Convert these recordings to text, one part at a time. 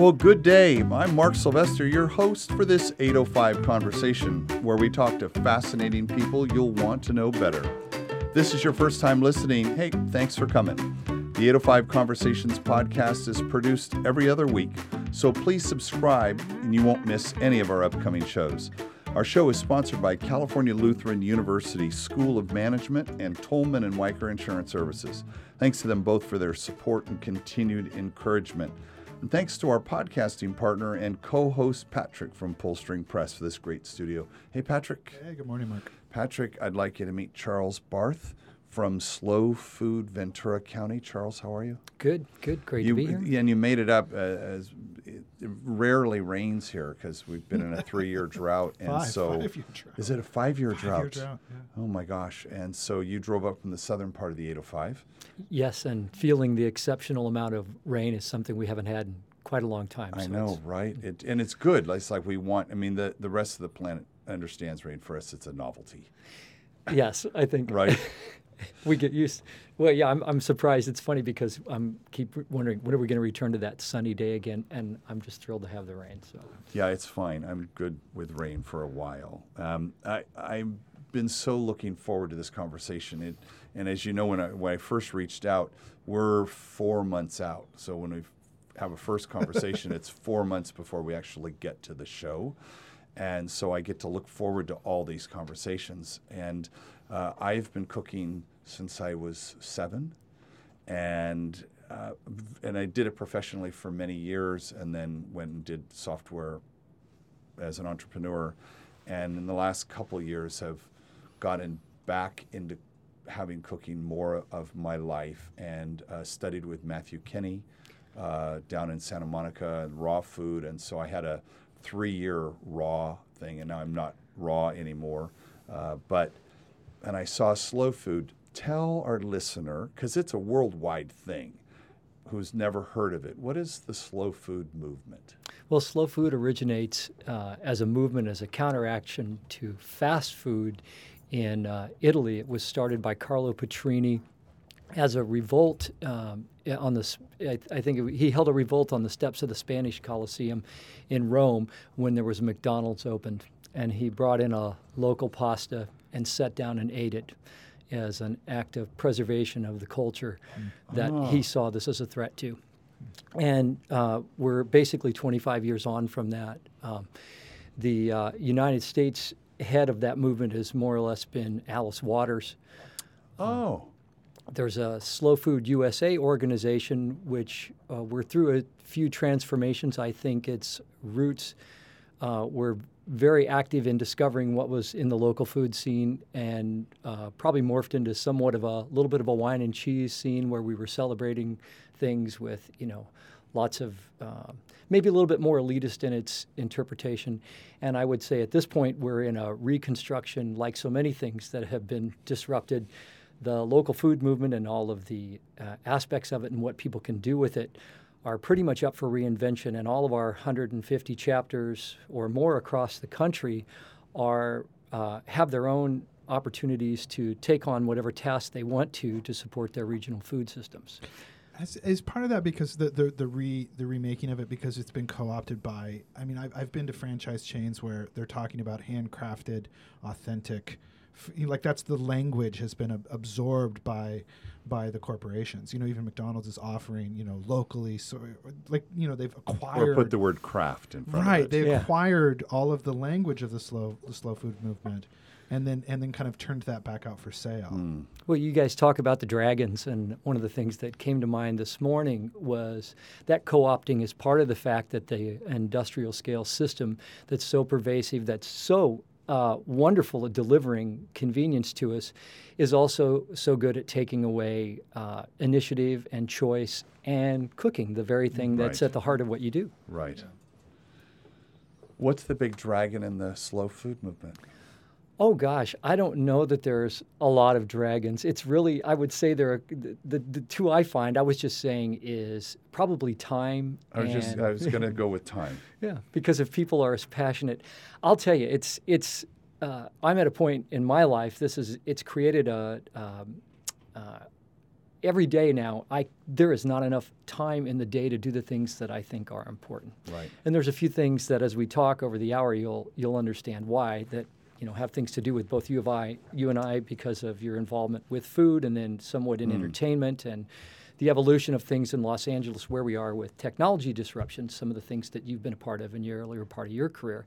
Well, good day. I'm Mark Sylvester, your host for this 805 conversation, where we talk to fascinating people you'll want to know better. This is your first time listening. Hey, thanks for coming. The 805 Conversations podcast is produced every other week, so please subscribe and you won't miss any of our upcoming shows. Our show is sponsored by California Lutheran University School of Management and Tolman and Wiker Insurance Services. Thanks to them both for their support and continued encouragement. And thanks to our podcasting partner and co host Patrick from Pullstring Press for this great studio. Hey, Patrick. Hey, good morning, Mark. Patrick, I'd like you to meet Charles Barth from Slow Food Ventura County. Charles, how are you? Good, good, great you, to be here. And you made it up uh, as it rarely rains here because we've been in a three-year drought, and Five, so five-year drought. is it a five-year Five-year drought? drought, yeah. Oh my gosh! And so you drove up from the southern part of the 805. Yes, and feeling the exceptional amount of rain is something we haven't had in quite a long time. I so know, right? It, and it's good. It's like we want. I mean, the the rest of the planet understands rain. For us, it's a novelty, Yes, I think right? we get used. Well, yeah, I'm, I'm surprised. It's funny because I'm keep wondering when are we going to return to that sunny day again, and I'm just thrilled to have the rain. So Yeah, it's fine. I'm good with rain for a while. Um, I, I've been so looking forward to this conversation. It, and as you know, when I, when I first reached out, we're four months out. So when we have a first conversation, it's four months before we actually get to the show. And so I get to look forward to all these conversations. And uh, I've been cooking since I was seven. And uh, and I did it professionally for many years, and then went and did software as an entrepreneur, and in the last couple years have gotten back into having cooking more of my life, and uh, studied with Matthew Kenney uh, down in Santa Monica and raw food, and so I had a three-year raw thing, and now I'm not raw anymore, uh, but and I saw slow food. Tell our listener, because it's a worldwide thing, who's never heard of it. What is the slow food movement? Well, slow food originates uh, as a movement, as a counteraction to fast food in uh, Italy. It was started by Carlo Petrini as a revolt um, on the. I think it, he held a revolt on the steps of the Spanish Colosseum in Rome when there was a McDonald's opened, and he brought in a local pasta and sat down and ate it as an act of preservation of the culture that he saw this as a threat to and uh, we're basically 25 years on from that. Um, the uh, United States head of that movement has more or less been Alice Waters. Oh, There's a Slow Food USA organization, which uh, we're through a few transformations. I think its roots uh, were very active in discovering what was in the local food scene and uh, probably morphed into somewhat of a little bit of a wine and cheese scene where we were celebrating things with, you know, lots of uh, maybe a little bit more elitist in its interpretation. And I would say at this point we're in a reconstruction, like so many things that have been disrupted. The local food movement and all of the uh, aspects of it and what people can do with it are pretty much up for reinvention. And all of our 150 chapters or more across the country are uh, have their own opportunities to take on whatever tasks they want to to support their regional food systems. Is part of that because the the the re the remaking of it because it's been co-opted by I mean I've, I've been to franchise chains where they're talking about handcrafted authentic like that's the language has been ab- absorbed by by the corporations you know even McDonald's is offering you know locally so like you know they've acquired or put the word craft in front right of it. they Yeah. acquired all of the language of the slow the slow food movement and then and then kind of turned that back out for sale Hmm. Well, you guys talk about the dragons, and one of the things that came to mind this morning was that co opting is part of the fact that the industrial scale system that's so pervasive, that's so uh, wonderful at delivering convenience to us, is also so good at taking away uh, initiative and choice and cooking, the very thing that's at the heart of what you do. Right. What's the big dragon in the slow food movement? Oh gosh, I don't know that there's a lot of dragons. It's really, I would say there are the, the, the two I find. I was just saying is probably time. I was just I was going to go with time. yeah, because if people are as passionate, I'll tell you, it's it's. Uh, I'm at a point in my life. This is it's created a um, uh, every day now, I there is not enough time in the day to do the things that I think are important. Right. And there's a few things that, as we talk over the hour, you'll you'll understand why that you know have things to do with both you of I, you and I, because of your involvement with food, and then somewhat in hmm. entertainment and the evolution of things in Los Angeles, where we are with technology disruption. Some of the things that you've been a part of in your earlier part of your career,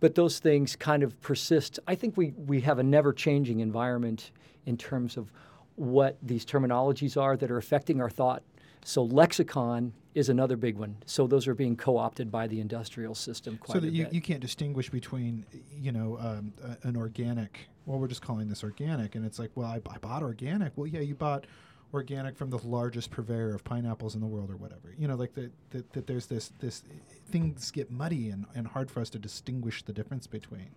but those things kind of persist. I think we we have a never changing environment in terms of what these terminologies are that are affecting our thought. So lexicon is another big one. So those are being co-opted by the industrial system quite so a that you, you can't distinguish between you know um, an organic well we're just calling this organic and it's like well I, I bought organic. Well yeah you bought organic from the largest purveyor of pineapples in the world or whatever. You know like that that that there's this this things get muddy and, and hard for us to distinguish the difference between.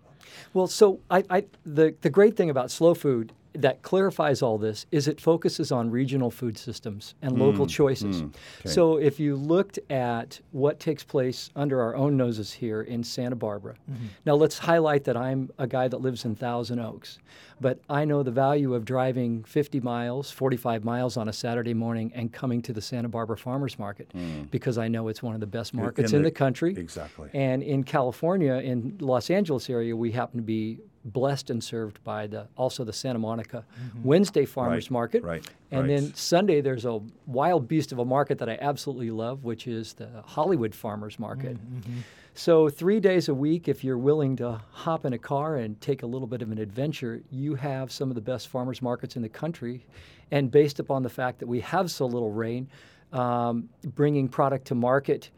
Well, so I, I, the, the great thing about slow food that clarifies all this is it focuses on regional food systems and local choices. okay. So if you looked at what takes place under our own noses here in Santa Barbara, now let's highlight that I'm a guy that lives in Thousand Oaks, but I know the value of driving 50 miles, 45 miles on a Saturday morning and coming to the Santa Barbara Farmers Market because I know it's one of the best markets in, the- the country. Exactly. And in California, in Los Angeles area, we happen to be blessed and served by the also the Santa Monica Wednesday Farmers Right, Market. right, And right. then Sunday there's a wild beast of a market that I absolutely love, which is the Hollywood Farmers Market. So three days a week, if you're willing to hop in a car and take a little bit of an adventure, you have some of the best farmers markets in the country. And based upon the fact that we have so little rain, um, bringing product to market,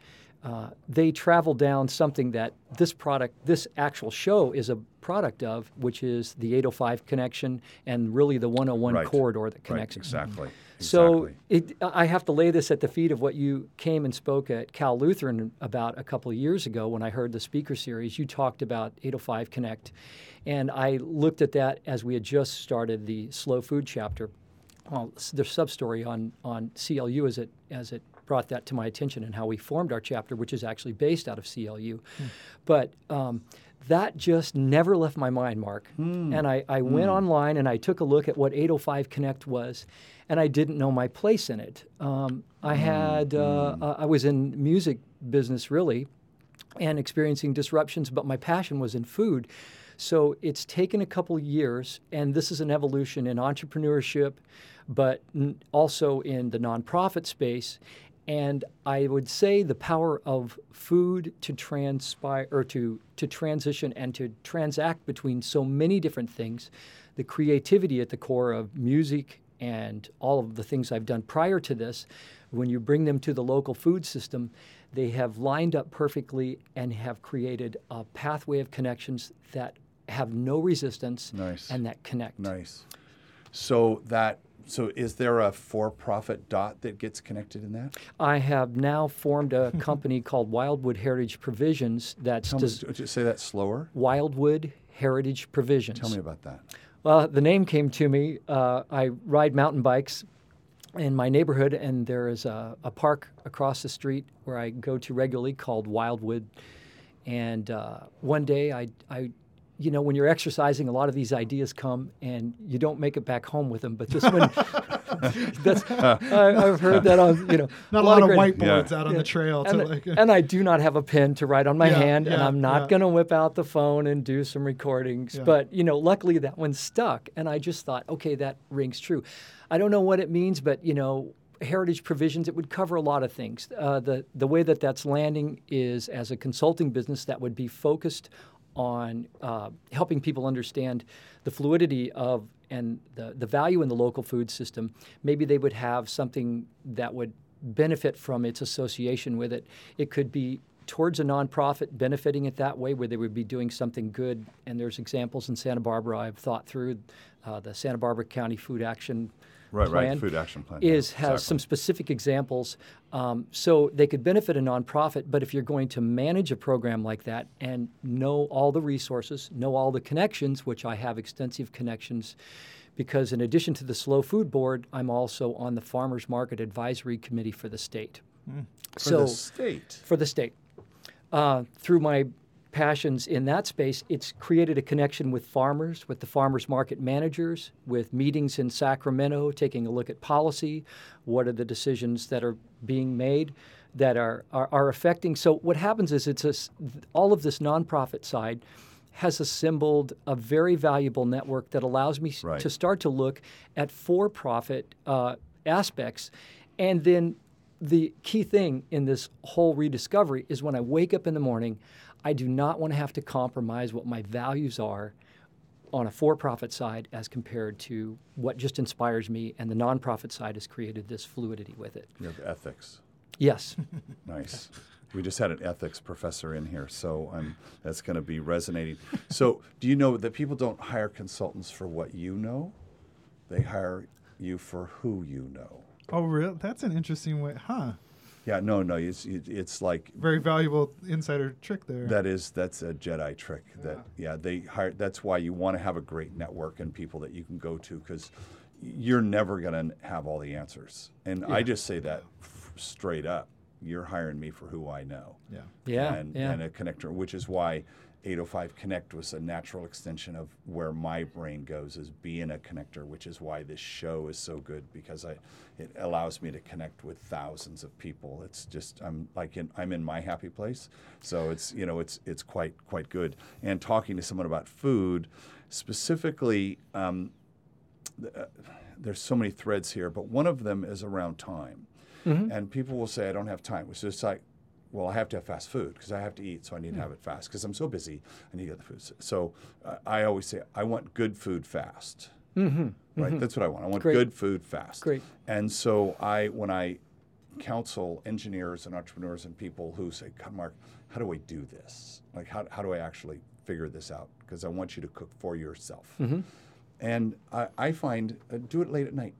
uh, they travel down something that this product, this actual show is a product of, which is the 805 connection and really the 101 Right. corridor that Right, connects. exactly. So exactly. it, I have to lay this at the feet of what you came and spoke at Cal Lutheran about a couple of years ago when I heard the speaker series. You talked about 805 Connect, and I looked at that as we had just started the slow food chapter. Well, the sub story on on CLU as it as it brought that to my attention and how we formed our chapter, which is actually based out of CLU. But um, that just never left my mind, Mark. And I, I went online and I took a look at what 805 Connect was, and I didn't know my place in it. Um, I had uh, uh, I was in music business really, and experiencing disruptions, but my passion was in food. So it's taken a couple years, and this is an evolution in entrepreneurship, but n- also in the nonprofit space. And I would say the power of food to transpire or to, to transition and to transact between so many different things, the creativity at the core of music and all of the things I've done prior to this, when you bring them to the local food system, they have lined up perfectly and have created a pathway of connections that have no resistance Nice. and that connect. Nice. So that so is there a for-profit dot that gets connected in that? I have now formed a company called Wildwood Heritage Provisions that's Tell me, des- just say that slower. Wildwood Heritage Provisions. Tell me about that. Well, the name came to me. Uh, I ride mountain bikes in my neighborhood, and there is a, a park across the street where I go to regularly called Wildwood. And uh, one day, I, I, you know, when you're exercising, a lot of these ideas come, and you don't make it back home with them. But this one, that's I, I've heard that on, you know, not a lot, of great- whiteboards Yeah. out on the trail to and, like and I do not have a pen to write on my Yeah, hand, and I'm not yeah. going to whip out the phone and do some recordings. Yeah. But you know, luckily that one stuck, and I just thought, okay, that rings true. I don't know what it means, but you know, heritage provisions it would cover a lot of things. Uh, the the way that that's landing is as a consulting business that would be focused on uh, helping people understand the fluidity of and the, the value in the local food system. Maybe they would have something that would benefit from its association with it. It could be towards a nonprofit benefiting it that way, where they would be doing something good. And there's examples in Santa Barbara I've thought through. Uh, the Santa Barbara County Food Action Right, right, Plan food action plan, yeah, is has some specific examples. Um, so they could benefit a nonprofit, but if you're going to manage a program like that and know all the resources, know all the connections, which I have extensive connections, because in addition to the Slow Food Board, I'm also on the Farmers Market Advisory Committee for the state. For so the state. for the state. Uh, through my passions in that space, it's created a connection with farmers, with the farmers market managers, with meetings in Sacramento, taking a look at policy. What are the decisions that are being made that are, are, are affecting? So, what happens is it's a, all of this nonprofit side has assembled a very valuable network that allows me Right. to start to look at for profit uh, aspects. And then the key thing in this whole rediscovery is when I wake up in the morning, I do not want to have to compromise what my values are on a for profit side as compared to what just inspires me. And the nonprofit side has created this fluidity with it. You have ethics. Yes. Nice. We just had an ethics professor in here, so um, that's going to be resonating. So, do you know that people don't hire consultants for what you know? They hire you for who you know. Oh, real? That's an interesting way, huh? Yeah, no, no. It's it's like Very valuable insider trick there. that is that's a Jedi trick. That yeah, they hire. That's why you want to have a great network and people that you can go to because you're never going to have all the answers. And I just say that f- straight up. You're hiring me for who I know. yeah. Yeah. and, yeah. and a connector, which is why 805 Connect was a natural extension of where my brain goes, is being a connector, which is why this show is so good because I, it allows me to connect with thousands of people. It's just I'm like in, I'm in my happy place, so it's you know it's it's quite quite good. And talking to someone about food, specifically. Um, uh, there's so many threads here, but one of them is around time. And people will say, I don't have time, which is like, well, I have to have fast food because I have to eat, so I need to have it fast because I'm so busy. I need to get the food. So uh, I always say, I want good food fast. Mm-hmm. Right? That's what I want. I want Great. good food fast. Great. And so I, when I counsel engineers and entrepreneurs and people who say, God, Mark, how do I do this? Like, how, how do I actually figure this out? Because I want you to cook for yourself. And I, I find, uh, do it late at night.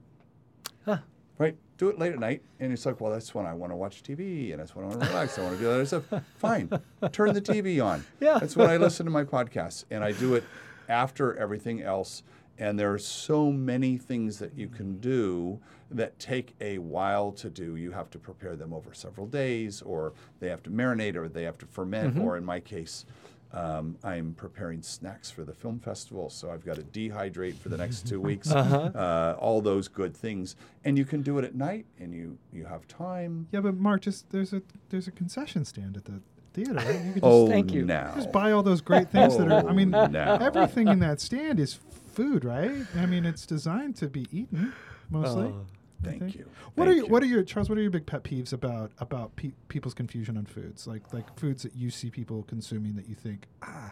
Right? Do it late at night. And it's like, well, that's when I want to watch TV and that's when I want to relax. I want to do other stuff. Fine. Turn the TV on. Yeah. That's when I listen to my podcasts. And I do it after everything else. And there are so many things that you can mm-hmm. do that take a while to do. You have to prepare them over several days, or they have to marinate, or they have to ferment, mm-hmm. or in my case, um, I'm preparing snacks for the film festival, so I've got to dehydrate for the next two weeks. uh all those good things, and you can do it at night, and you you have time. Yeah, but Mark, just there's a there's a concession stand at the theater. Right? You could just, Oh, thank you. now just buy all those great things that are. I mean, Oh, now. everything in that stand is food, right? I mean, it's designed to be eaten mostly. Oh. I Thank you. What Thank are you, you. what are your Charles? What are your big pet peeves about about pe- people's confusion on foods? Like like foods that you see people consuming that you think ah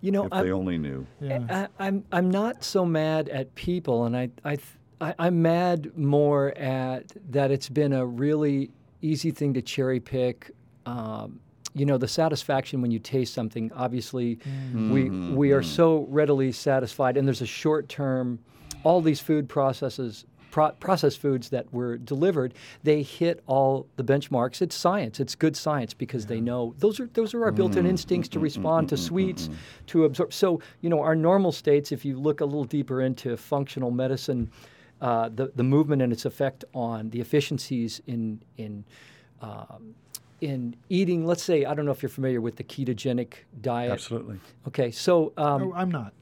you know, If I'm, they only knew. yeah I, I'm I'm not so mad at people, and I I, I I'm mad more at that it's been a really easy thing to cherry pick. Um, you know, the satisfaction when you taste something. Obviously, we we are so readily satisfied, and there's a short term. All these food processes. Pro- processed foods that were delivered, they hit all the benchmarks. It's science. It's good science because they know those are those are our built-in instincts to respond to sweets, to absorb. So you know, our normal states. If you look a little deeper into functional medicine, uh, the the movement and its effect on the efficiencies in in um, in eating. Let's say I don't know if you're familiar with the ketogenic diet. Absolutely. Okay, so um, oh, I'm not.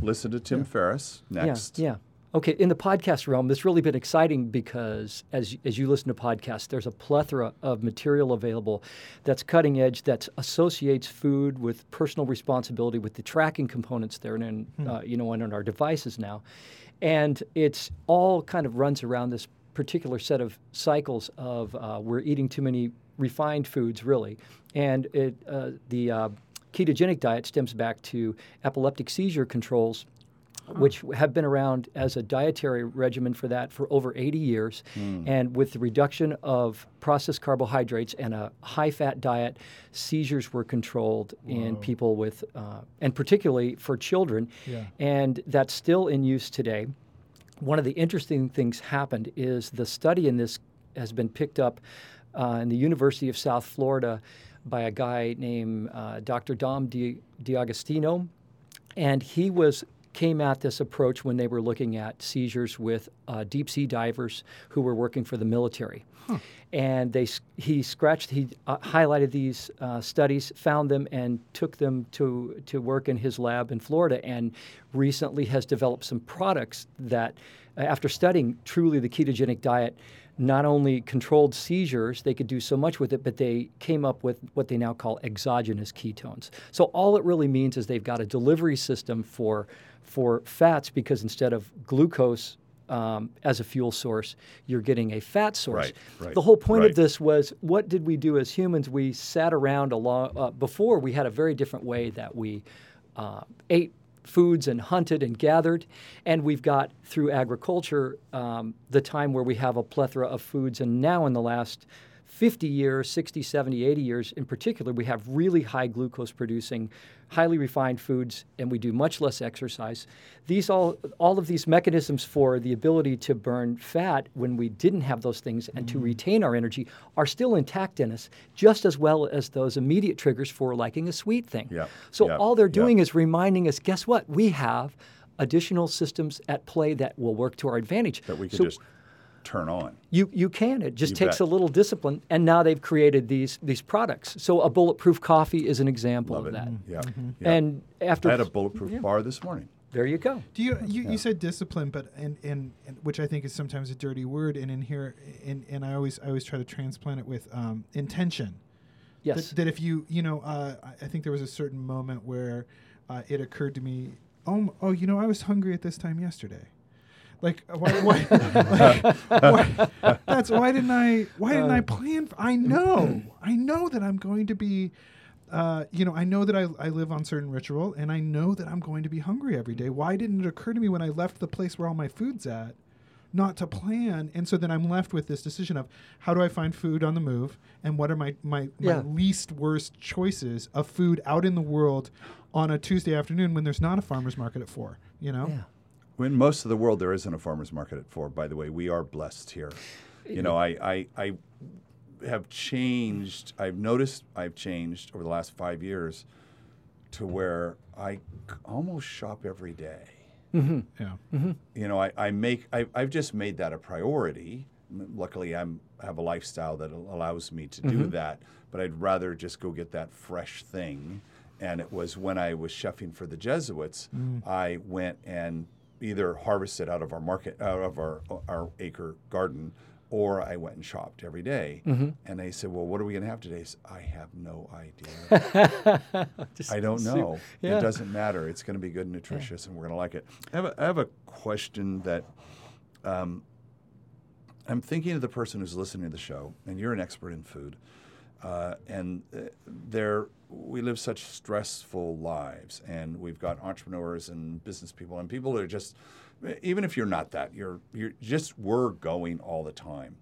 Listen to Tim Ferriss next. yeah, yeah. Okay, in the podcast realm, it's really been exciting because as as you listen to podcasts, there's a plethora of material available that's cutting edge that associates food with personal responsibility with the tracking components there and in, uh, you know and in our devices now, and it's all kind of runs around this particular set of cycles of uh, we're eating too many refined foods really, and it uh, the uh, ketogenic diet stems back to epileptic seizure controls which have been around as a dietary regimen for that for over 80 years. And with the reduction of processed carbohydrates and a high fat diet, seizures were controlled in people with, uh, and particularly for children. Yeah. And that's still in use today. One of the interesting things happened is the study in this has been picked up uh, in the University of South Florida by a guy named uh, Dr. Dom Di- D'Agostino and he was came at this approach when they were looking at seizures with uh, deep sea divers who were working for the military. And they, he scratched, he uh, highlighted these uh, studies, found them, and took them to, to work in his lab in Florida. And recently has developed some products that, uh, after studying truly the ketogenic diet, not only controlled seizures, they could do so much with it, but they came up with what they now call exogenous ketones. So all it really means is they've got a delivery system for for fats because instead of glucose um, as a fuel source, you're getting a fat source. Right, right, the whole point right. of this was what did we do as humans? We sat around a lot uh, before. We had a very different way that we uh, ate foods and hunted and gathered. And we've got through agriculture um, the time where we have a plethora of foods. And now, in the last 50 years, 60, 70, 80 years in particular, we have really high glucose producing, highly refined foods, and we do much less exercise. These all, all of these mechanisms for the ability to burn fat when we didn't have those things and to mm-hmm. retain our energy are still intact in us, just as well as those immediate triggers for liking a sweet thing. Yeah, So all they're doing is reminding us, guess what? We have additional systems at play that will work to our advantage. that we could So just turn on. you you can. It just You takes bet. a little discipline, and now they've created these these products. So a bulletproof coffee is an example Love of it. that. Yeah. Mm-hmm. yeah. And after I had a bulletproof bar this morning. there you go. Do you you, you said discipline, but and, and and which I think is sometimes a dirty word, and in here, and and I always I always try to transplant it with um, intention. Yes. That, that if you you know uh, I- I think there was a certain moment where uh, it occurred to me, oh oh you know I was hungry at this time yesterday. Like uh, why, why, like, why that's why didn't I why didn't I plan? f I know I know that I'm going to be uh, you know, I know that I, I live on certain ritual and I know that I'm going to be hungry every day. Why didn't it occur to me when I left the place where all my food's at not to plan? And so then I'm left with this decision of how do I find food on the move and what are my, my, my Yeah. least worst choices of food out in the world on a Tuesday afternoon when there's not a farmer's market at four, you know? Yeah. When most of the world there isn't a farmer's market at four, by the way, we are blessed here. You know, I, I, I have changed, I've noticed I've changed over the last five years to where I almost shop every day. Mm-hmm. Yeah. Mm-hmm. You know, I, I make, I, I've just made that a priority. Luckily, I'm have a lifestyle that allows me to do mm-hmm. that, but I'd rather just go get that fresh thing. And it was when I was chefing for the Jesuits, mm. I went and either harvested out of our market, out of our our acre garden, or I went and shopped every day. And they said, "Well, what are we going to have today?" I said, I have no idea. I don't know. Yeah. It doesn't matter. It's going to be good and nutritious, and we're going to like it. I have, a, I have a question that um, I'm thinking of the person who's listening to the show, and you're an expert in food, uh, and uh, there we live such stressful lives, and we've got entrepreneurs and business people, and people that are just, even if you're not that, you're you're just we're going all the time.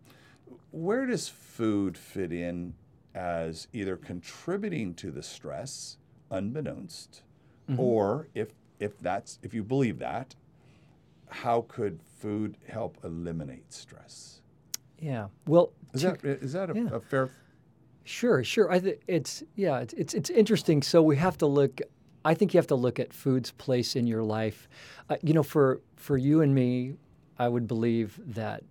Where does food fit in as either contributing to the stress, unbeknownst, or if if that's if you believe that, how could food help eliminate stress? Yeah. Well, Is to- that is that a, yeah. a fair? Sure, sure. I th- it's yeah, it's, it's it's interesting. So we have to look. I think you have to look at food's place in your life. Uh, you know, for for you and me, I would believe that,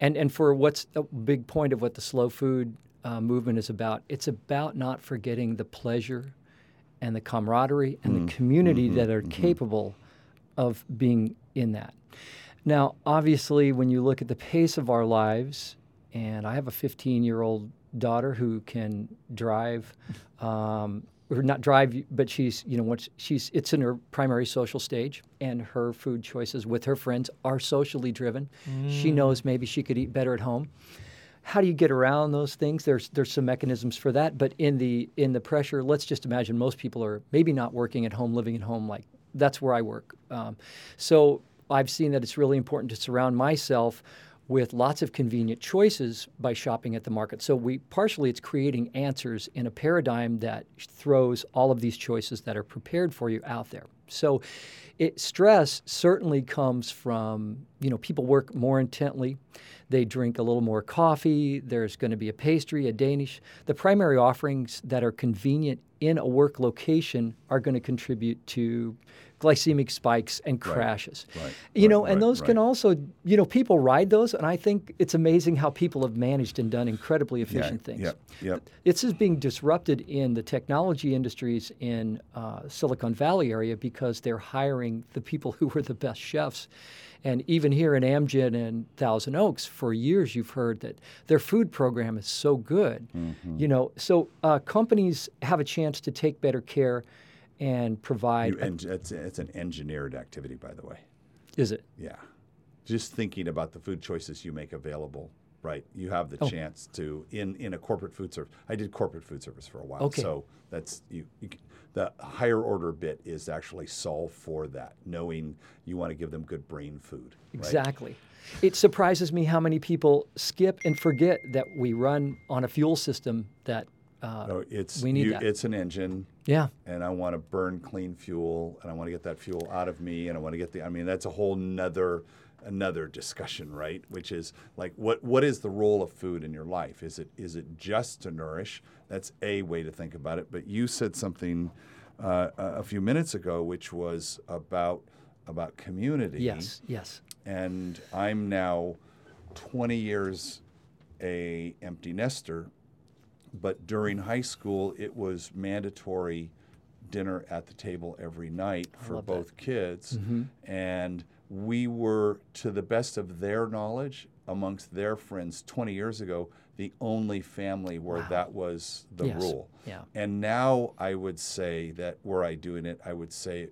and and for what's a big point of what the slow food uh, movement is about. It's about not forgetting the pleasure, and the camaraderie and the community that are capable of being in that. Now, obviously, when you look at the pace of our lives, and I have a 15 year old daughter who can drive, um, or not drive, but she's, you know, once she's, it's in her primary social stage, and her food choices with her friends are socially driven. She knows maybe she could eat better at home. How do you get around those things? There's there's some mechanisms for that, but in the in the pressure, let's just imagine most people are maybe not working at home, living at home. Like that's where I work. Um, so I've seen that it's really important to surround myself with lots of convenient choices by shopping at the market. So we partially it's creating answers in a paradigm that throws all of these choices that are prepared for you out there. So it, stress certainly comes from, you know, people work more intently. They drink a little more coffee. There's going to be a pastry, a Danish. The primary offerings that are convenient in a work location are going to contribute to glycemic spikes and crashes. Right, You right, know, and right, those can also, you know, people ride those, and I think it's amazing how people have managed and done incredibly Yeah, efficient things. Yep. Yep. This is being disrupted in the technology industries in uh, Silicon Valley area because they're hiring the people who were the best chefs. And even here in Amgen and Thousand Oaks, for years you've heard that their food program is so good. Mm-hmm. You know, so uh, companies have a chance to take better care and provide. You, and it's, it's an engineered activity, by the way. is it? Yeah. Just thinking about the food choices you make available, right? You have the Oh. chance to in in a corporate food service. I did corporate food service for a while, Okay. so that's you, you. The higher order bit is actually solve for that, knowing you want to give them good brain food. right? Exactly. It surprises me how many people skip and forget that we run on a fuel system that. Uh, No, it's We need you, that. it's an engine, yeah. and I want to burn clean fuel, and I want to get that fuel out of me, and I want to get the. I mean, that's a whole nother another discussion, right? Which is like, what what is the role of food in your life? Is it is it just to nourish? That's a way to think about it. But you said something uh, a a few minutes ago, which was about about community. Yes. Yes. and I'm now 20 years a empty nester, but during high school it was mandatory dinner at the table every night for love that. Mm-hmm. both kids, and we were, to the best of their knowledge, amongst their friends 20 years ago, the only family where that was the Yes. rule. Yeah. And now I would say that were I doing it, I would say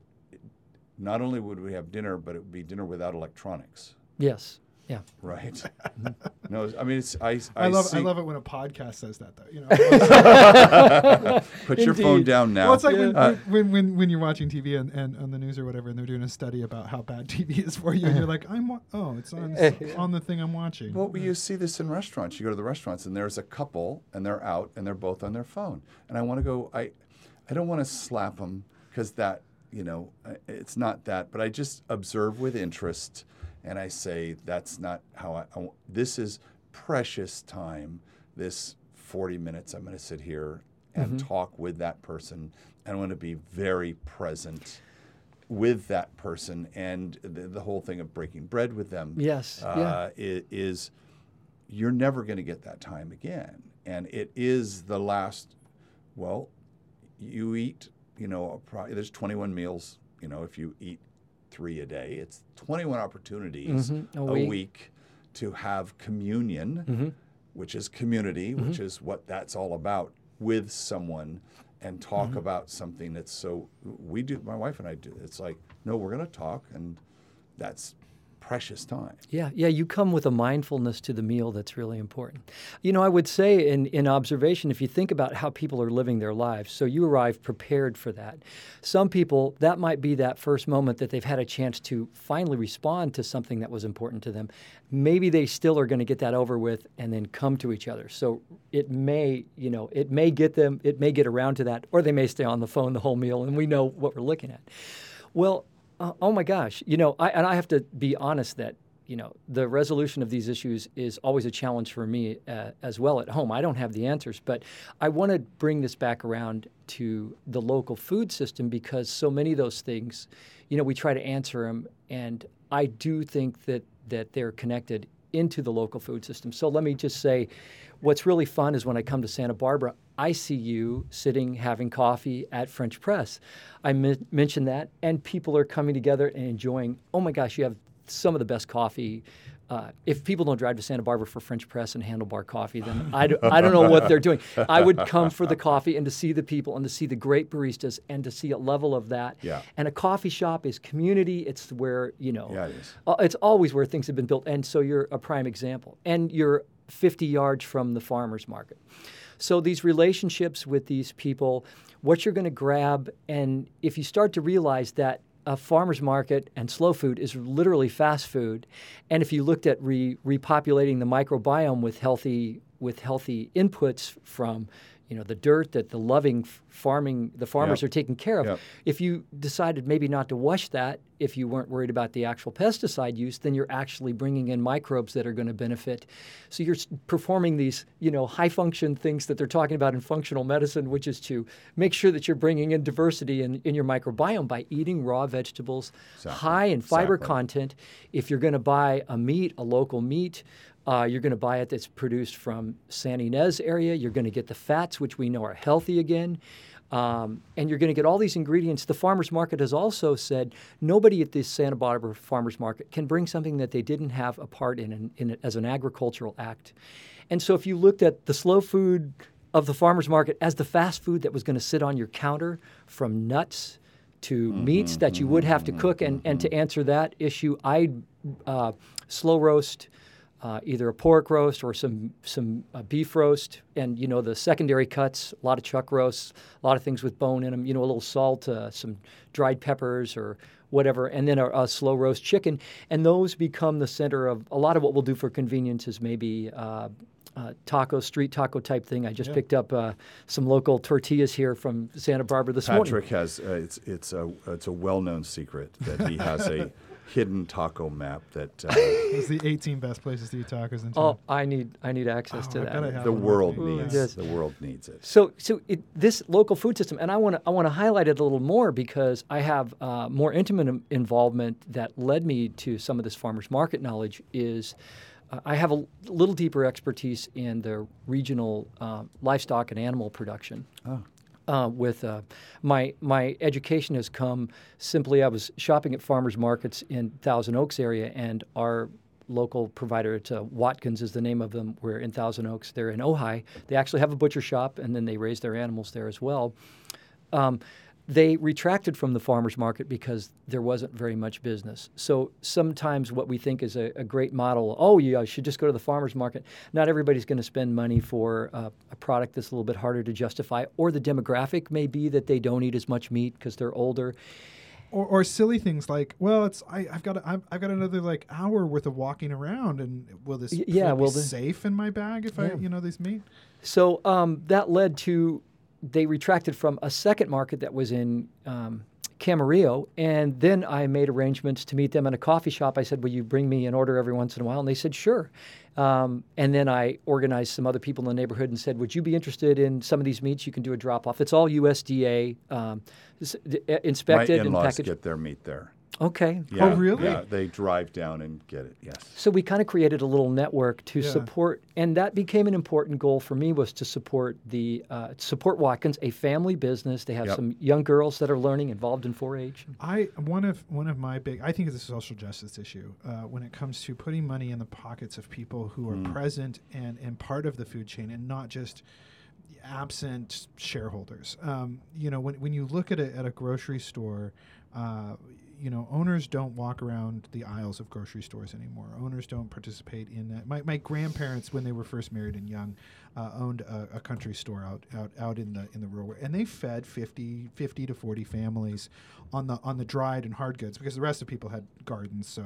not only would we have dinner, but it would be dinner without electronics, Yes. Yeah. right? no, I mean it's I. I, love see, I love it when a podcast says that though. You know, Put your phone down now. well, it's like when, Uh, when, when when you're watching TV and, and on the news or whatever, and they're doing a study about how bad TV is for you, and you're like, I'm wa- oh, it's on on the thing I'm watching. Well, you see this in restaurants. You go to the restaurants, and there's a couple, and they're out, and they're both on their phone. And I want to go. I, I don't want to slap them because that, you know, I- it's not that. But I just observe with interest, and I say that's not how I. I this is precious time. This 40 minutes, I'm going to sit here and talk with that person, and I want to be very present with that person and the, the whole thing of breaking bread with them Yes, uh, yeah. i- is you're never going to get that time again. And it is the last, well, you eat, you know, pro- there's 21 meals, you know, if you eat three a day, it's 21 opportunities Mhm, a a week. week. to have communion, mm-hmm. which is community, mm-hmm. which is what that's all about with someone and talk mm-hmm. about something that's so we do my wife and I do it's like no we're going to talk and that's precious time Yeah, yeah, you come with a mindfulness to the meal that's really important. You know, I would say in, in observation, if you think about how people are living their lives, so you arrive prepared for that. Some people, that might be that first moment that they've had a chance to finally respond to something that was important to them. Maybe they still are going to get that over with and then come to each other. So it may, you know, it may get them, it may get around to that, or they may stay on the phone the whole meal and we know what we're looking at. Well, uh, oh my gosh, you know, I, and I have to be honest that you know the resolution of these issues is always a challenge for me uh, as well at home. I don't have the answers, but I want to bring this back around to the local food system because so many of those things, you know, we try to answer them, and I do think that that they're connected into the local food system. So let me just say, what's really fun is when I come to Santa Barbara, I see you sitting having coffee at French Press. I men- mentioned that, and people are coming together and enjoying. Oh my gosh, you have some of the best coffee. Uh, if people don't drive to Santa Barbara for French Press and Handlebar Coffee, then I, do, I don't know what they're doing. I would come for the coffee and to see the people and to see the great baristas and to see a level of that. Yeah. And a coffee shop is community. It's where you know. Yeah, it is. Uh, it's always where things have been built, and so you're a prime example. And you're 50 yards from the farmers market. So these relationships with these people, what you're going to grab, and if you start to realize that a farmer's market and slow food is literally fast food, and if you looked at re- repopulating the microbiome with healthy with healthy inputs from you know the dirt that the loving farming the farmers Yep. are taking care of. Yep. If you decided maybe not to wash that, if you weren't worried about the actual pesticide use, then you're actually bringing in microbes that are going to benefit. So you're performing these, you know, high function things that they're talking about in functional medicine, which is to make sure that you're bringing in diversity in, in your microbiome by eating raw vegetables, Exactly. high in fiber Exactly. content. If you're going to buy a meat, a local meat, uh, you're going to buy it that's produced from San Ynez area. You're going to get the fats, which we know are healthy again. Um, and you're going to get all these ingredients. The farmers market has also said nobody at this Santa Barbara farmers market can bring something that they didn't have a part in, in, in it as an agricultural act. And so if you looked at the slow food of the farmers market as the fast food that was going to sit on your counter from nuts to meats that you would have to cook, and, and to answer that issue, I'd uh, slow roast uh, either a pork roast or some some uh, beef roast, and you know the secondary cuts, a lot of chuck roasts, a lot of things with bone in them. You know, a little salt, uh, some dried peppers or whatever, and then a, a slow roast chicken, and those become the center of a lot of what we'll do for convenience. Is maybe. Uh, uh, taco, street taco type thing. I just picked up uh, some local tortillas here from Santa Barbara this morning. Patrick has uh, it's it's a it's a well known secret that he has a hidden taco map that uh, It's the 18 best places to eat tacos in town. Oh, I need I need access Oh, to I that. bet I have the world with needs. Yes. The world needs it. So, so it, this local food system, and I want to I want to highlight it a little more because I have uh, more intimate involvement that led me to some of this farmers market knowledge. Is uh, I have a little deeper expertise in the regional uh, livestock and animal production. Uh, with uh, my my education has come simply. I was shopping at farmers markets in Thousand Oaks area, and our local provider, it's uh, Watkins is the name of them. We're in Thousand Oaks. They're in Ojai. They actually have a butcher shop, and then they raise their animals there as well. Um, they retracted from the farmers market because there wasn't very much business. So sometimes what we think is a, a great model, oh, yeah, I should just go to the farmers market. Not everybody's going to spend money for uh, a product that's a little bit harder to justify, or the demographic may be that they don't eat as much meat because they're older. or, or silly things like, well, it's I, I've got a, I've, I've got another like hour worth of walking around, and will this yeah, will be the- safe in my bag if I you know this meat? So um, that led to they retracted from a second market that was in um, Camarillo, and then I made arrangements to meet them in a coffee shop. I said, "Will you bring me an order every once in a while?" And they said, "Sure." Um, and then I organized some other people in the neighborhood and said, "Would you be interested in some of these meats? You can do a drop off. It's all USDA um, s- d- uh, My inspected and in-laws packaged." get their meat there. Okay. Yeah, really? Yeah, they drive down and get it. Yes. So we kind of created a little network to Yeah. support, and that became an important goal for me was to support the uh, support Watkins, a family business. They have Yep. some young girls that are learning, involved in 4-H. I one of one of my big I think it's a social justice issue uh, when it comes to putting money in the pockets of people who are present and and part of the food chain and not just absent shareholders. Um, you know, when when you look at a at a grocery store. Uh, you know, owners don't walk around the aisles of grocery stores anymore. Owners don't participate in that. My, my grandparents, when they were first married and young, uh, owned a, a country store out, out out in the in the rural, world and they fed 50, 50 to forty families on the on the dried and hard goods because the rest of people had gardens. So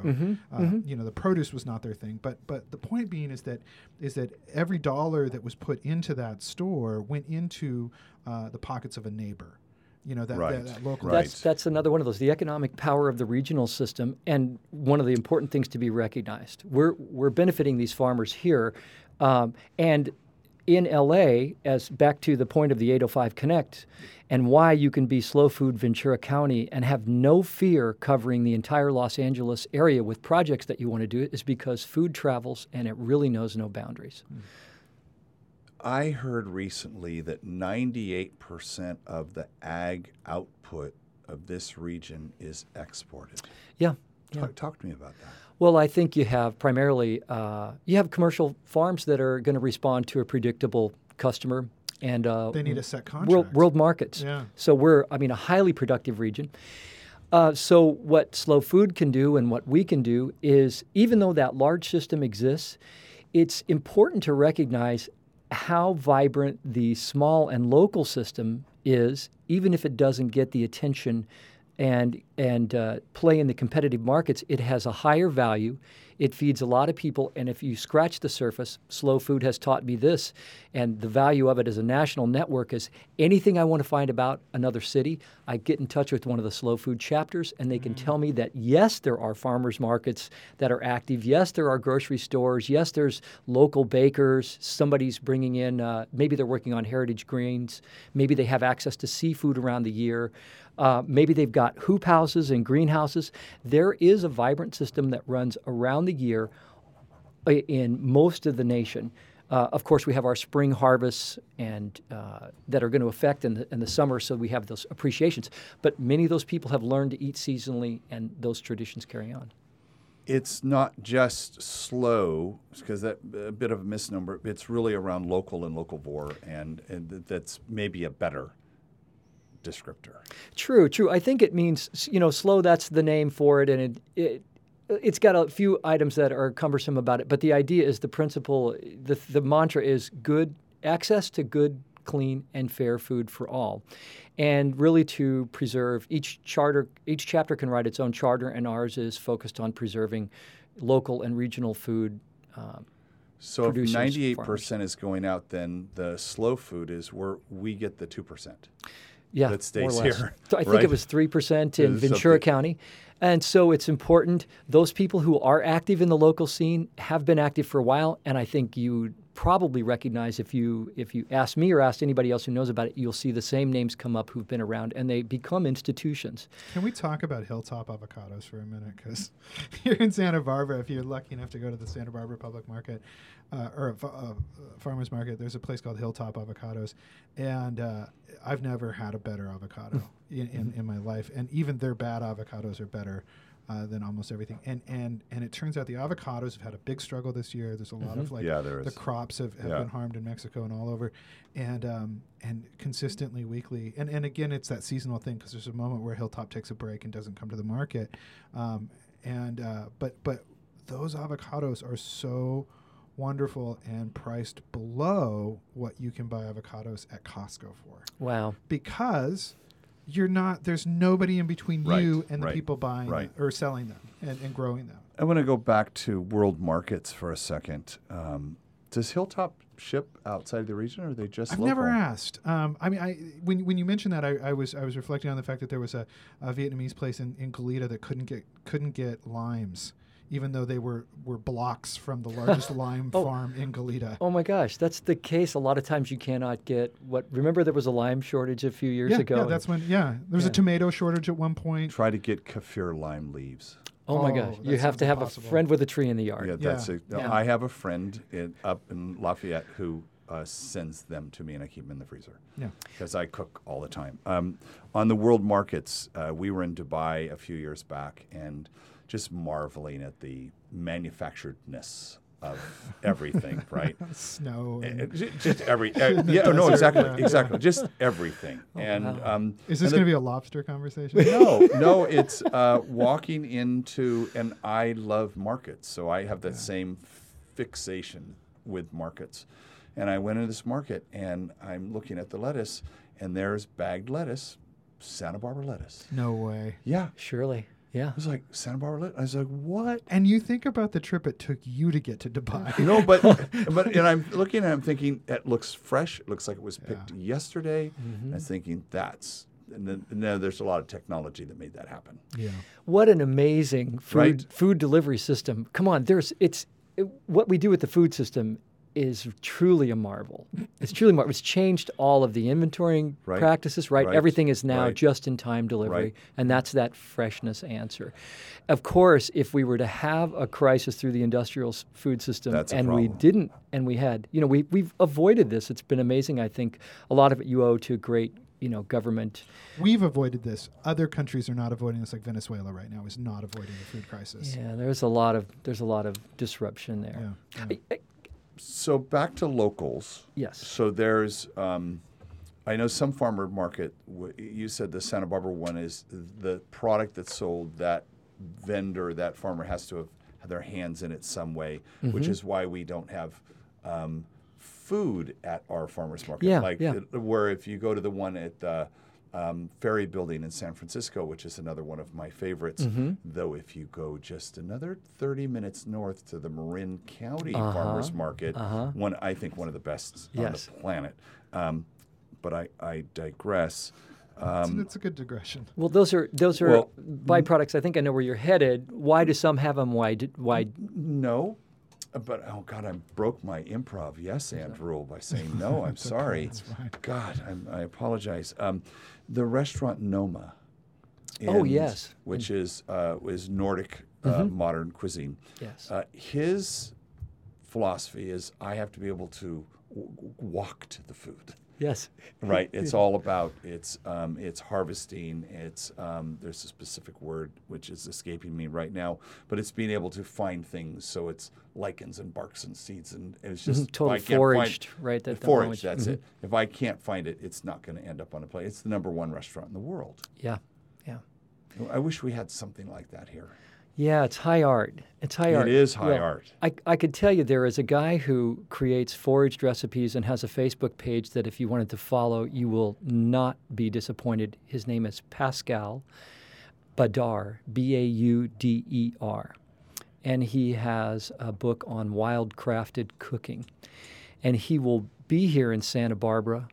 uh, you know the produce was not their thing. But but the point being is that is that every dollar that was put into that store went into uh, the pockets of a neighbor. You know that, Right. that, that local. Right. That's that's another one of those. The economic power of the regional system, and one of the important things to be recognized. We're we're benefiting these farmers here, um, and in LA, as back to the point of the 805 Connect, and why you can be slow food Ventura County and have no fear covering the entire Los Angeles area with projects that you want to do is because food travels and it really knows no boundaries. I heard recently that 98% of the ag output of this region is exported. Yeah. Talk, talk to me about that. Well, I think you have primarily uh, you have commercial farms that are going to respond to a predictable customer and uh, They need a set contract. world, world markets. Yeah. So we're, I mean, a highly productive region. Uh, so what Slow Food can do and what we can do is, even though that large system exists, it's important to recognize how vibrant the small and local system is, even if it doesn't get the attention and and uh, play in the competitive markets, it has a higher value. It feeds a lot of people, and if you scratch the surface, Slow Food has taught me this, and the value of it as a national network is anything I want to find about another city, I get in touch with one of the Slow Food chapters, and they can tell me that yes, there are farmers markets that are active. Yes, there are grocery stores. Yes, there's local bakers. Somebody's bringing in. Uh, maybe they're working on heritage greens. Maybe they have access to seafood around the year. Uh, maybe they've got hoop houses and greenhouses. There is a vibrant system that runs around the year uh, in most of the nation. Uh, of course, we have our spring harvests and uh, that are going to affect in the, in the summer, so we have those appreciations. But many of those people have learned to eat seasonally, and those traditions carry on. It's not just slow, because that a bit of a misnomer. It's really around local and locavore, and, and that's maybe a better descriptor. True, true. I think it means you know slow. That's the name for it, and it. it it's got a few items that are cumbersome about it, but the idea is the principle, the, the mantra is good access to good, clean, and fair food for all. And really to preserve each charter, each chapter can write its own charter, and ours is focused on preserving local and regional food. Um, So if producers, ninety-eight farmers. percent is going out, then the slow food is where we get the two percent. Yeah, that stays more or less. here, So I think right? it was three percent in Ventura something- County, and so it's important. Those people who are active in the local scene have been active for a while, and I think you probably recognize if you if you ask me or ask anybody else who knows about it, you'll see the same names come up who've been around, and they become institutions. Can we talk about hilltop avocados for a minute? Because here in Santa Barbara, if you're lucky enough to go to the Santa Barbara Public Market uh, or a uh, farmers market, there's a place called Hilltop Avocados, and uh, I've never had a better avocado in, in, in my life. And even their bad avocados are better. Uh, than almost everything, and and and it turns out the avocados have had a big struggle this year. There's a lot of like Yeah, there the is. crops have, have Yeah. been harmed in Mexico and all over, and um, and consistently weekly, and and again it's that seasonal thing because there's a moment where Hilltop takes a break and doesn't come to the market, um, and uh, but but those avocados are so wonderful and priced below what you can buy avocados at Costco for Wow. because you're not there's nobody in between Right, you and the right, people buying right. or selling them and, and growing them. I want to go back to world markets for a second. Um, does Hilltop ship outside the region, or are they just I've local? never asked. Um, I mean, I when when you mentioned that, I, I was I was reflecting on the fact that there was a, a Vietnamese place in, in Goleta that couldn't get couldn't get limes, even though they were were blocks from the largest lime Oh. farm in Goleta. Oh my gosh, that's the case. A lot of times you cannot get what. Remember, there was a lime shortage a few years yeah, ago. yeah, that's when. Yeah, there was Yeah. a tomato shortage at one point. Try to get kaffir lime leaves. oh my Oh, gosh, you have to have impossible. a friend with a tree in the yard. Yeah, that's Yeah. it. Yeah. I have a friend in, up in Lafayette who uh, sends them to me, and I keep them in the freezer Yeah. because I cook all the time. Um, on the world markets, uh, we were in Dubai a few years back, and just marveling at the manufacturedness of everything. right. Snow. Uh, and- ju- just every uh, In the yeah no exactly yeah. exactly just everything and wow. um, Is this going to be a lobster conversation? no, no, it's uh, walking into, and I love markets, so I have that same fixation with markets. And I went into this market, and I'm looking at the lettuce, and there's bagged lettuce, Santa Barbara lettuce. No way. Yeah, Surely, yeah. I was like Santa Barbara lettuce. I was like, what? And you think about the trip it took you to get to Dubai. You know, but but and I'm looking and I'm thinking it looks fresh. It looks like it was picked yesterday. Mm-hmm. I'm thinking that's and then and then there's a lot of technology that made that happen. yeah. What an amazing food Right. food delivery system. Come on, there's it's it, what we do with the food system is truly a marvel. It's truly a marvel. It's changed all of the inventorying Right. practices, right? Right. Everything is now Right. just in time delivery, Right. and that's that freshness answer. Of course, if we were to have a crisis through the industrial s- food system That's and we didn't and we had, you know, we we've avoided this. It's been amazing. I think a lot of it you owe to great, you know, government We've avoided this. Other countries are not avoiding this, like Venezuela right now is not avoiding the food crisis. Yeah, there's a lot of there's a lot of disruption there. Yeah, yeah. I- I- So back to locals. Yes. So there's, um, I know some farmer market. You said the Santa Barbara one is the product that's sold. That vendor, that farmer has to have had their hands in it some way, Mm-hmm. which is why we don't have um, food at our farmers market. Yeah, like yeah. it- where if you go to the one at uh, um, ferry building in San Francisco, which is another one of my favorites. Mm-hmm. Though, if you go just another 30 minutes north to the Marin County Uh-huh. Farmers Market, one I think one of the best Yes. on the planet. Um, but I, I digress. Um, it's, it's a good digression. Well, those are those are Well, byproducts. I think I know where you're headed. Why do some have them? Why did why? No, but oh God, I broke my improv yes and rule by saying no. I'm sorry. God, I'm, I apologize. Um, the restaurant Noma. Oh, yes. which is uh, is Nordic uh, modern cuisine. Yes. Uh, his philosophy is I have to be able to w- walk to the food. Yes. Right. It's all about it's um, it's harvesting. It's um, there's a specific word which is escaping me right now, but it's being able to find things. So it's lichens and barks and seeds, and it's just if Totally foraged, find, right, at the foraged. That's it. If I can't find it, it's not going to end up on a plate. It's the number one restaurant in the world. Yeah. Yeah. I wish we had something like that here. Yeah, it's high art. It's high It art. It is high Well, art. I, I could tell you there is a guy who creates foraged recipes and has a Facebook page that if you wanted to follow, you will not be disappointed. His name is Pascal Baudar, B A U D E R. And he has a book on wild crafted cooking. And he will be here in Santa Barbara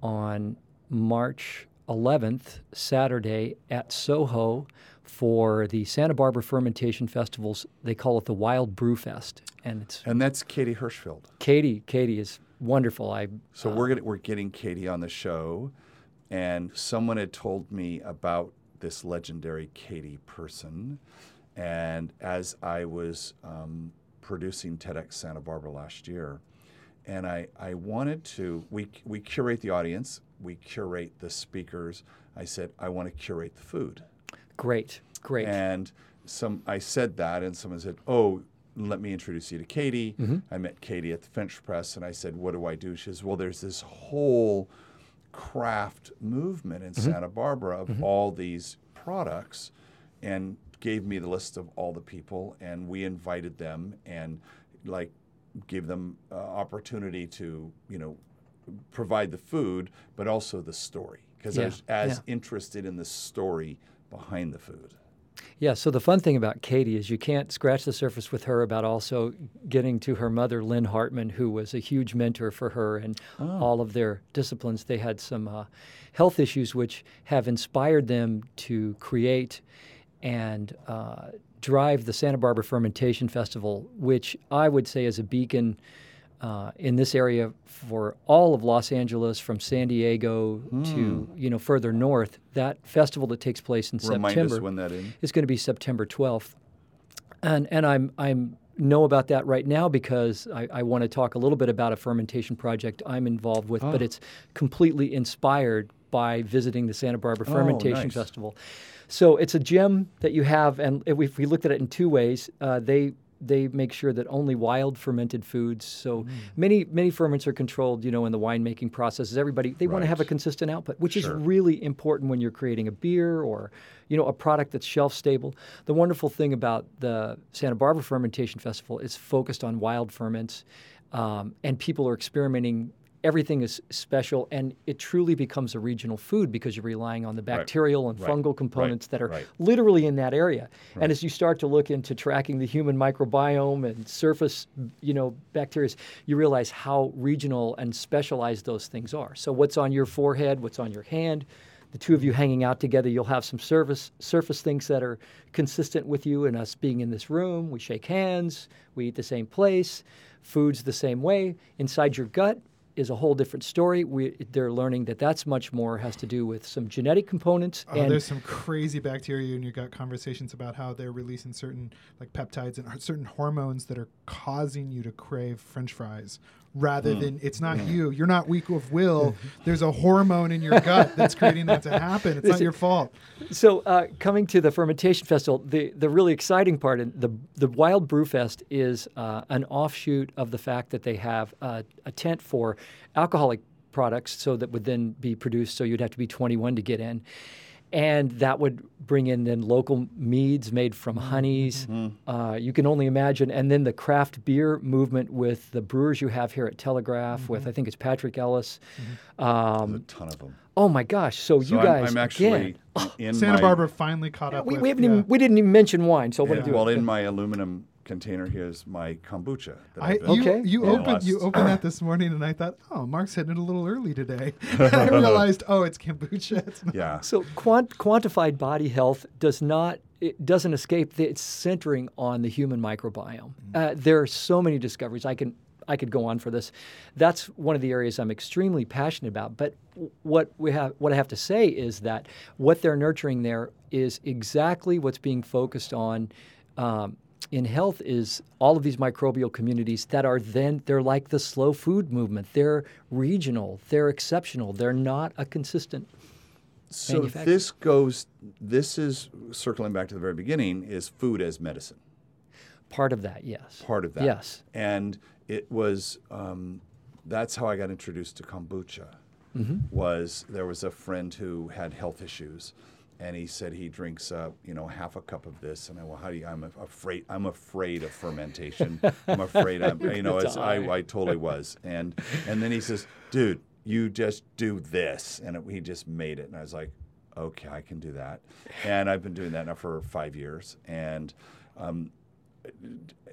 on March 11th, Saturday, at Soho for the Santa Barbara Fermentation Festivals. They call it the Wild Brew Fest. And it's And that's Katie Hershfelt. Katie. Katie is wonderful. I So we're gonna, we're getting Katie on the show, and someone had told me about this legendary Katie person, and as I was um, producing TEDx Santa Barbara last year, and I, I wanted to we we curate the audience, we curate the speakers. I said I want to curate the food. Great, great. And some, I said that, and someone said, "Oh, let me introduce you to Katie." Mm-hmm. I met Katie at the French Press, and I said, "What do I do?" She says, "Well, there's this whole craft movement in mm-hmm. Santa Barbara of mm-hmm. all these products," and gave me the list of all the people, and we invited them, and like gave them uh, opportunity to, you know, provide the food, but also the story, because I was as yeah. interested in the story behind the food. Yeah, so the fun thing about Katie is you can't scratch the surface with her about also getting to her mother, Lynn Hartman, who was a huge mentor for her and all of their disciplines. They had some uh, health issues which have inspired them to create and uh, drive the Santa Barbara Fermentation Festival, which I would say is a beacon uh, in this area for all of Los Angeles, from San Diego to you know further north. That festival that takes place in Remind September us when that is. is going to be September 12th. And, and I'm, I'm know about that right now because I, I want to talk a little bit about a fermentation project I'm involved with, Ah. but it's completely inspired by visiting the Santa Barbara Oh, Fermentation nice. Festival. So it's a gem that you have, and if we, if we looked at it in two ways, uh, they they make sure that only wild fermented foods. So Mm. many many ferments are controlled, you know, in the winemaking processes. Everybody they want to have a consistent output, which Sure. is really important when you're creating a beer or you know a product that's shelf stable. The wonderful thing about the Santa Barbara Fermentation Festival is focused on wild ferments, um, and people are experimenting. Everything is special, and it truly becomes a regional food because you're relying on the bacterial and Right. fungal components that are Right. literally in that area. And as you start to look into tracking the human microbiome and surface, you know, bacteria, you realize how regional and specialized those things are. So what's on your forehead, what's on your hand, the two of you hanging out together, you'll have some surface surface things that are consistent with you and us being in this room. We shake hands, we eat the same place, food's the same way. Inside your gut is a whole different story. We, they're learning that that's much more has to do with some genetic components Oh, and there's some crazy bacteria in your gut conversations about how they're releasing certain like peptides and certain hormones that are causing you to crave French fries. Rather than it's not you, you're not weak of will. There's a hormone in your gut that's creating that to happen. It's not your fault. So, uh, coming to the fermentation festival, the, the really exciting part, and the the Wild Brew Fest is uh, an offshoot of the fact that they have uh, a tent for alcoholic products, so that would then be produced. So you'd have to be 21 to get in, and that would bring in then local meads made from honeys. Uh, you can only imagine, and then the craft beer movement with the brewers you have here at Telegraph, with I think it's Patrick Ellis. There's Um, a ton of them. oh my gosh! So, So you I'm, guys I'm actually again, in Santa my, Barbara finally caught up we, with. we haven't yeah. even we didn't even mention wine. So I'm Yeah, gonna do well, in my aluminum container here's my kombucha. That I, I've you, Okay. you Yeah. opened you opened that this morning, and I thought, oh, Mark's hitting it a little early today. I realized, oh, it's kombucha. It's not. yeah. So quant- quantified body health does not it doesn't escape the, it's centering on the human microbiome. Uh, there are so many discoveries. I can I could go on for this. That's one of the areas I'm extremely passionate about. But what we have what I have to say is that what they're nurturing there is exactly what's being focused on. Um, in health is all of these microbial communities that are then they're like the slow food movement they're regional they're exceptional they're not a consistent So this goes. This is circling back to the very beginning. Is food as medicine part of that yes part of that? Yes. And it was. Um, that's how I got introduced to kombucha. Mm-hmm. Was there was a friend who had health issues, and he said he drinks, uh, you know, half a cup of this, and I well, how do you? I'm afraid. I'm afraid of fermentation. I'm afraid. I'm, you know, it's, I, I totally was. And and then he says, dude, you just do this, and it, he just made it, and I was like, okay, I can do that, and I've been doing that now for five years, and. Um,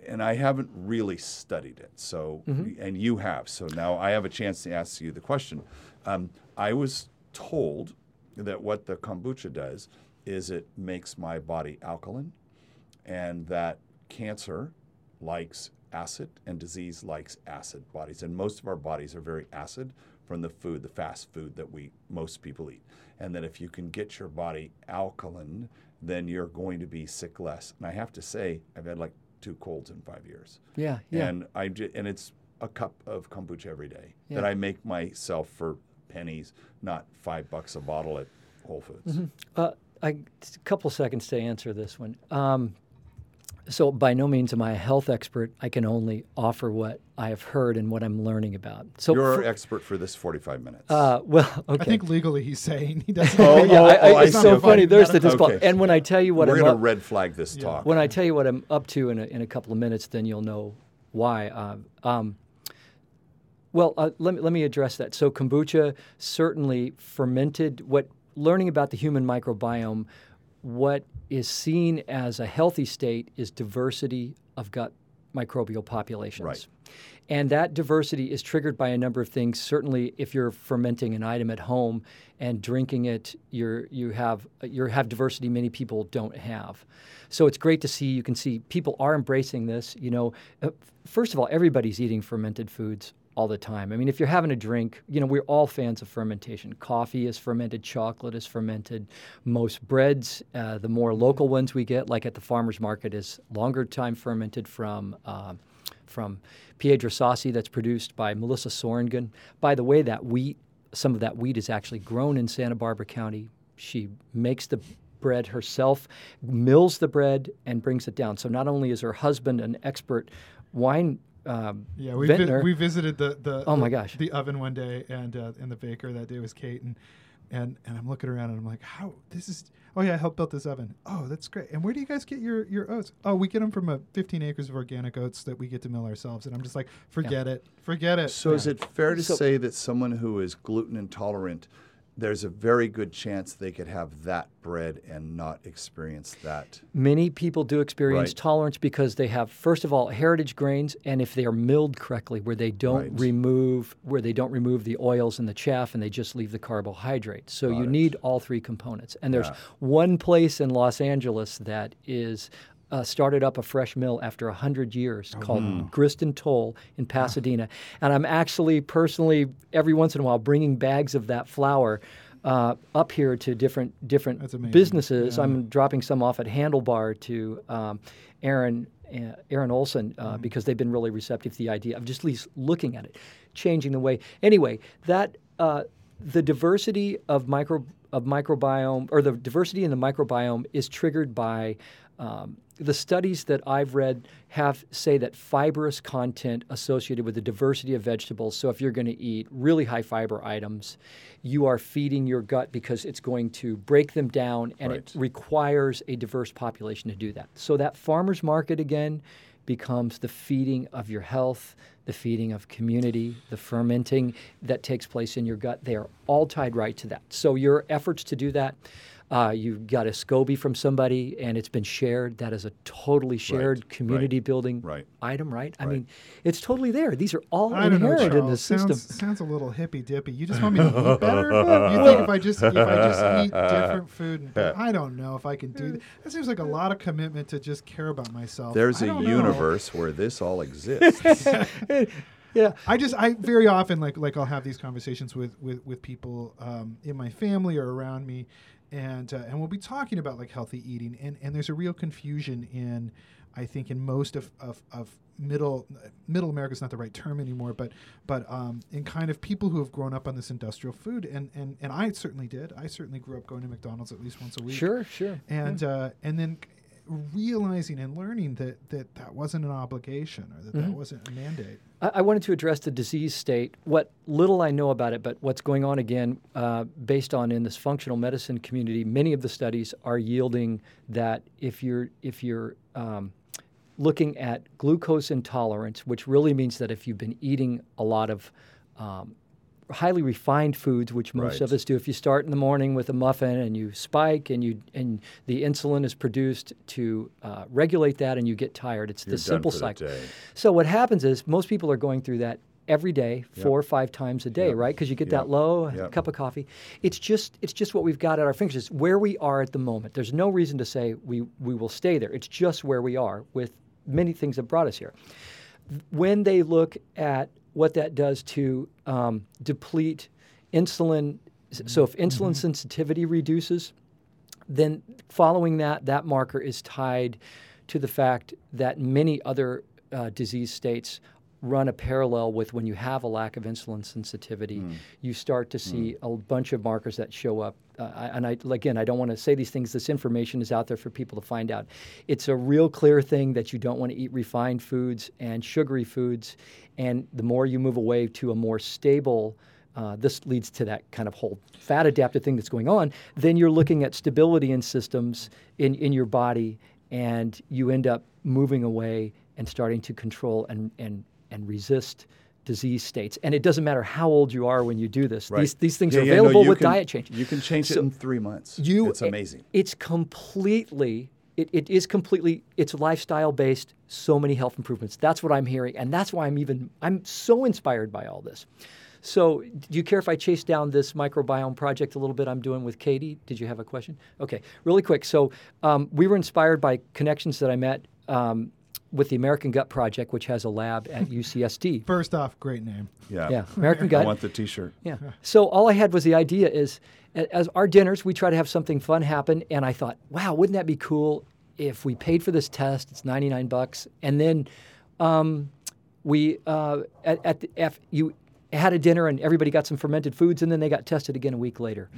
and I haven't really studied it. So, and you have. So now I have a chance to ask you the question. Um, I was told that what the kombucha does is it makes my body alkaline, and that cancer likes acid and disease likes acid bodies. And most of our bodies are very acid from the food, the fast food that we most people eat. And that if you can get your body alkaline, then you're going to be sick less. And I have to say, I've had like two colds in five years. yeah yeah And I and it's a cup of kombucha every day Yeah. that I make myself for pennies, not five bucks a bottle at Whole Foods. Uh, I, just a couple seconds to answer this one. Um, so, by no means am I a health expert. I can only offer what I have heard and what I'm learning about. So, You're for- our expert for this 45 minutes. uh, well, okay. I think legally he's saying he doesn't. Oh, yeah, oh, I, I, oh, it's see. so Okay. funny. There's the Okay. And when I tell you what We're I'm going to up, red flag this Yeah. talk. when I tell you what I'm up to in a, in a couple of minutes, then you'll know why. Uh, um, well, uh, let, me, let me address that. So, kombucha certainly fermented. What learning about the human microbiome, what is seen as a healthy state is diversity of gut microbial populations. Right. And that diversity is triggered by a number of things. Certainly, if you're fermenting an item at home and drinking it, you're, you have you have diversity many people don't have. So it's great to see. You can see people are embracing this. You know, uh, first of all, everybody's eating fermented foods all the time. I mean, if you're having a drink, you know, we're all fans of fermentation. Coffee is fermented, chocolate is fermented. Most breads, uh, the more local ones we get, like at the farmers market, is longer time fermented from. Uh, from Piedra Sassi that's produced by Melissa Sorongon. By the way, that wheat, some of that wheat is actually grown in Santa Barbara County. She makes the bread herself, mills the bread, and brings it down. So not only is her husband an expert wine um, Yeah, we, vi- we visited the the Oh the, my gosh. the oven one day, and uh, and the baker that day was Kate, and and and I'm looking around and I'm like, how this is? Oh yeah, I helped build this oven. Oh, that's great. And where do you guys get your your oats? Oh, we get them from a 15 acres of organic oats that we get to mill ourselves. And I'm just like, forget it, forget it. So is it fair to So- say that someone who is gluten intolerant, there's a very good chance they could have that bread and not experience that? Many people do experience Right. tolerance because they have, first of all, heritage grains, and if they are milled correctly, where they don't Right. remove where they don't remove the oils and the chaff, and they just leave the carbohydrates. So you it. need all three components. And there's Yeah. one place in Los Angeles that is. Uh, started up a fresh mill after 100 years called Grist and Toll in Pasadena. And I'm actually personally, every once in a while, bringing bags of that flour uh, up here to different different businesses. Yeah. I'm dropping some off at Handlebar to um, Aaron uh, Aaron Olson uh, Mm-hmm. because they've been really receptive to the idea of just at least looking at it, changing the way. Anyway, that uh, the diversity of micro of microbiome or the diversity in the microbiome is triggered by um, the studies that I've read have say that fibrous content associated with the diversity of vegetables. So if you're going to eat really high fiber items, you are feeding your gut because it's going to break them down, and it requires a diverse population to do that. So that farmers market again becomes the feeding of your health, the feeding of community, the fermenting that takes place in your gut. They are all tied right to that. So your efforts to do that, uh, you got a SCOBY from somebody and it's been shared. That is a totally shared right, community building right. item, right? I Right. mean, it's totally there. These are all I don't know, inherent in the system. Sounds, sounds a little hippy dippy. You just want me to eat better? You think if I just if I just eat different food? And, I don't know if I can do that. That seems like a lot of commitment to just care about myself. There's a know. universe where this all exists. yeah. I just I very often like like I'll have these conversations with with with people um, in my family or around me, and uh, and we'll be talking about like healthy eating, and and there's a real confusion in, I think in most of of, of middle middle America is not the right term anymore, but but um, in kind of people who have grown up on this industrial food, and and and I certainly did. I certainly grew up going to McDonald's at least once a week Sure, sure. and uh, and then realizing and learning that that that wasn't an obligation or that that wasn't a mandate. I, I wanted to address the disease state. What little I know about it, but what's going on again, uh, based on in this functional medicine community, many of the studies are yielding that if you're if you're um, looking at glucose intolerance, which really means that if you've been eating a lot of um, highly refined foods, which most of us do, if you start in the morning with a muffin and you spike and you and the insulin is produced to uh, regulate that and you get tired, it's You're the simple the cycle. day. So what happens is most people are going through that every day, four or five times a day, Yep. right? Because you get Yep. that low Yep. cup of coffee. It's just it's just what we've got at our fingers. It's where we are at the moment. There's no reason to say we we will stay there. It's just where we are with many things that brought us here. When they look at what that does to um, deplete insulin, so if insulin sensitivity reduces, then following that, that marker is tied to the fact that many other uh, disease states run a parallel with when you have a lack of insulin sensitivity, you start to see a bunch of markers that show up. Uh, and I, again, I don't want to say these things. This information is out there for people to find out. It's a real clear thing that you don't want to eat refined foods and sugary foods. And the more you move away to a more stable uh, this leads to that kind of whole fat adapted thing that's going on, then you're looking at stability in systems in, in your body, and you end up moving away and starting to control and, and, and resist disease states. And it doesn't matter how old you are when you do this. Right. These, these things Yeah, are yeah, no, available with can- diet change. You can change it in three months. You, it's amazing. It's completely. It, it is completely. It's lifestyle based. So many health improvements. That's what I'm hearing, and that's why I'm even. I'm so inspired by all this. So, do you care if I chase down this microbiome project a little bit I'm doing with Katie? Did you have a question? Okay, really quick. So, um, we were inspired by connections that I met um, with the American Gut Project, which has a lab at UCSD. First off, great name. Yeah. Yeah, American Gut. I want the T-shirt. Yeah. So all I had was the idea is, as our dinners, we try to have something fun happen, and I thought, wow, wouldn't that be cool if we paid for this test? It's ninety nine bucks, and then um, we uh, at, at the F you had a dinner and everybody got some fermented foods, and then they got tested again a week later.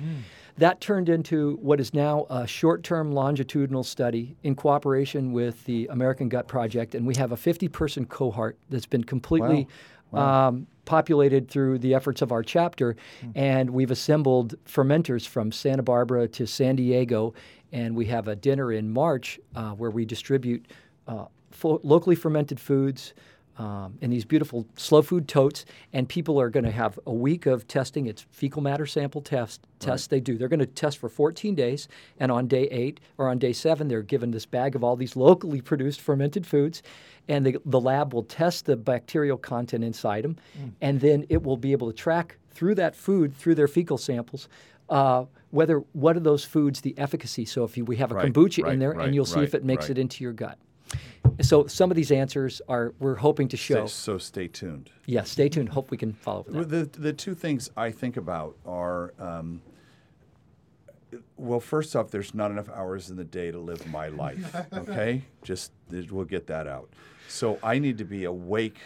That turned into what is now a short term longitudinal study in cooperation with the American Gut Project, and we have a fifty person cohort that's been completely um, populated through the efforts of our chapter, and we've assembled fermenters from Santa Barbara to San Diego, and we have a dinner in March uh, where we distribute uh, fo- locally fermented foods. Um, in these beautiful slow food totes, and people are going to have a week of testing. It's fecal matter sample test tests they do. They're going to test for 14 days, and on day eight or on day seven, they're given this bag of all these locally produced fermented foods, and the, the lab will test the bacterial content inside them, and then it will be able to track through that food, through their fecal samples, uh, whether what are those foods the efficacy. So if you, we have a Right, kombucha right, in there, right, and you'll see if it makes right. it into your gut. So some of these answers are we're hoping to show. So stay tuned. Yeah, stay tuned. Hope we can follow with that. The the two things I think about are, um, well, first off, there's not enough hours in the day to live my life. Okay, just we'll get that out. So I need to be awake,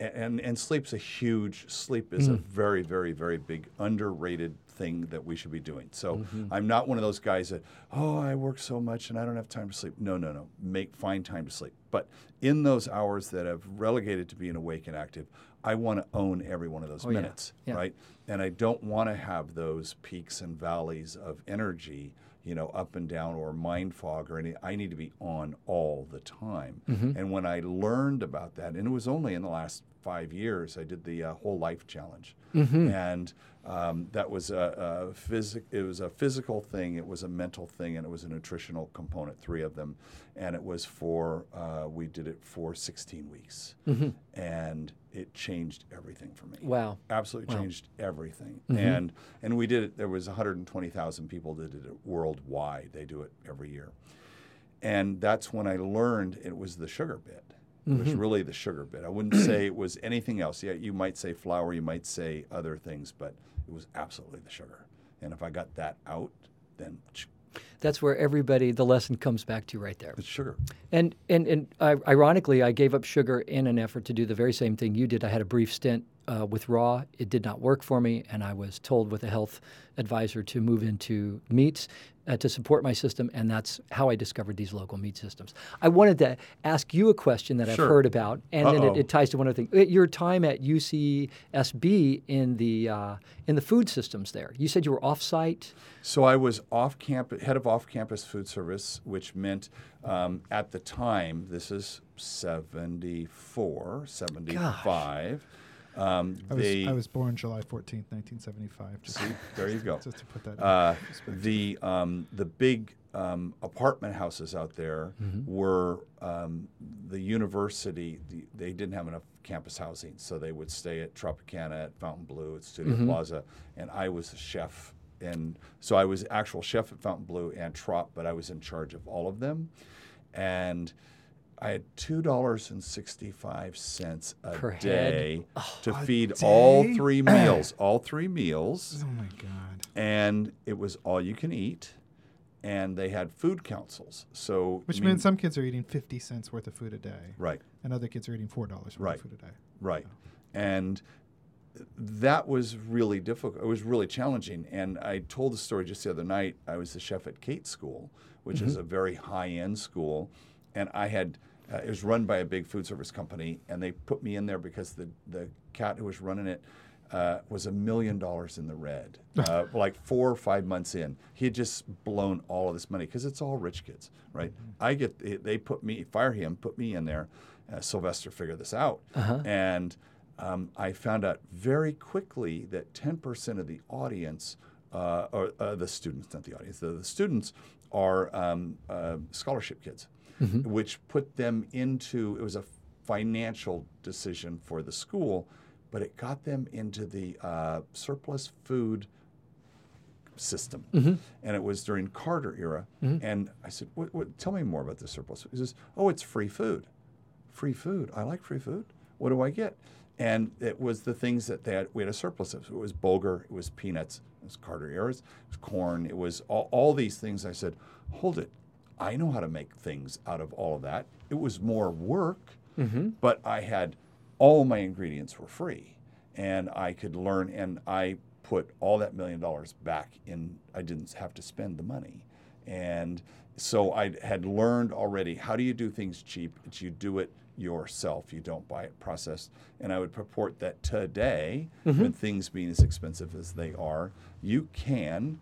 a- and and sleep's a huge. Sleep is a very very very big underrated thing that we should be doing. So I'm not one of those guys that, oh, I work so much and I don't have time to sleep. No, no, no. Make find time to sleep. But in those hours that I've relegated to being awake and active, I want to own every one of those Oh, yeah. minutes, Yeah. right? And I don't want to have those peaks and valleys of energy, you know, up and down or mind fog or any. I need to be on all the time. Mm-hmm. And when I learned about that, and it was only in the last five years, I did the uh, whole life challenge, Mm-hmm. and um, that was a, a physic. It was a physical thing, it was a mental thing, and it was a nutritional component. Three of them, and it was for. Uh, we did it for 16 weeks, and it changed everything for me Wow. absolutely Wow. changed everything. Mm-hmm. And and we did it. There was 120,000 people that did it worldwide. They do it every year, and that's when I learned it was the sugar bit. It Mm-hmm. was really the sugar bit. I wouldn't say it was anything else. Yeah, you might say flour, you might say other things, but it was absolutely the sugar. And if I got that out, then That's where everybody, the lesson comes back to right there. it's sugar. And and and uh, ironically, I gave up sugar in an effort to do the very same thing you did. I had a brief stint uh, with raw. It did not work for me, and I was told with a health advisor to move into meats uh, to support my system, and that's how I discovered these local meat systems. I wanted to ask you a question that I've heard about, and it, Uh-oh. it ties to one other thing. Uh, Your time at UCSB in the uh, in the food systems there. You said you were off-site. So I was off campus, head of off campus food service, which meant um, at the time, this is 74, 75. Um, I was, I was born July 14th, 1975. Just, see, there you go. just to put that Uh, perspective. the um, the big um, apartment houses out there were um, the university. The, they didn't have enough campus housing, so they would stay at Tropicana, at Fountain Blue, at Studio Plaza, and I was the chef. And so I was actual chef at Fountain Blue and Trop, but I was in charge of all of them, and. I had two dollars and sixty-five cents a Per day oh, to A feed all three meals. all three meals. Oh my God. and it was all you can eat. And they had food councils. So Which I mean- means some kids are eating 50 cents worth of food a day, right. And other kids are eating $4 worth Right. of food a day. right. Oh. And that was really difficult. It was really challenging. And i told the story just the other night. I was the chef at Cate school which is mm-hmm. a very high-end school. And i had uh, it was run by a big food service company and they put me in there because the, the cat who was running it uh, was a million dollars in the red uh, like four or five months in. He had just blown all of this money because it's all rich kids right? I get they, put me fire him put me in there uh, sylvester figured this out. And um, I found out very quickly that 10% of the audience, uh, or uh, the students, not the audience, the, the students are um, uh, scholarship kids, Mm-hmm. which put them into, it was a financial decision for the school, but it got them into the uh, surplus food system. Mm-hmm. And it was during Carter era. Mm-hmm. And I said, what, what, tell me more about the surplus. He says, oh, it's free food free food. I like free food. What do I get? And it was the things that they had, we had a surplus of. It was bulgur, it was peanuts, it was Carter Eras, it was corn, it was all, all these things. I said, hold it. I know how to make things out of all of that. It was more work, mm-hmm. but I had all my ingredients were free and I could learn and I put all that million dollars back in. I didn't have to spend the money. And so I had learned already how do you do things cheap? It's you do it yourself. You don't buy it processed. And I would purport that today, mm-hmm. when things being as expensive as they are, you can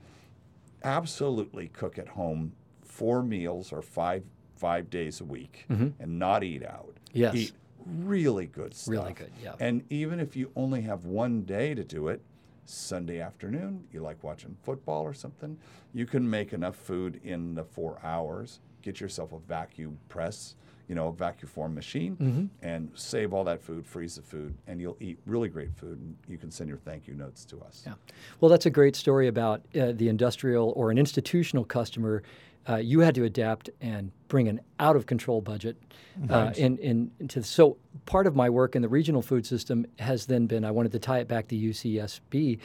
absolutely cook at home four meals or five five days a week and not eat out. Yes. Eat really good stuff. Really good, yeah. And even if you only have one day to do it, Sunday afternoon, you like watching football or something, you can make enough food in the four hours. Get yourself a vacuum press, you know, a vacuum form machine, Mm-hmm. and save all that food, freeze the food, and you'll eat really great food. And you can send your thank you notes to us. Yeah. Well, that's a great story about uh, the industrial or an institutional customer. Uh, you had to adapt and bring an out of control budget. Uh, in, in, into, so, part of my work in the regional food system has then been I wanted to tie it back to UCSB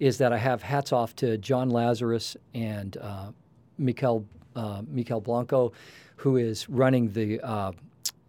is that I have hats off to John Lazarus and uh, Mikel, uh, Mikel Blanco, who is running the, uh,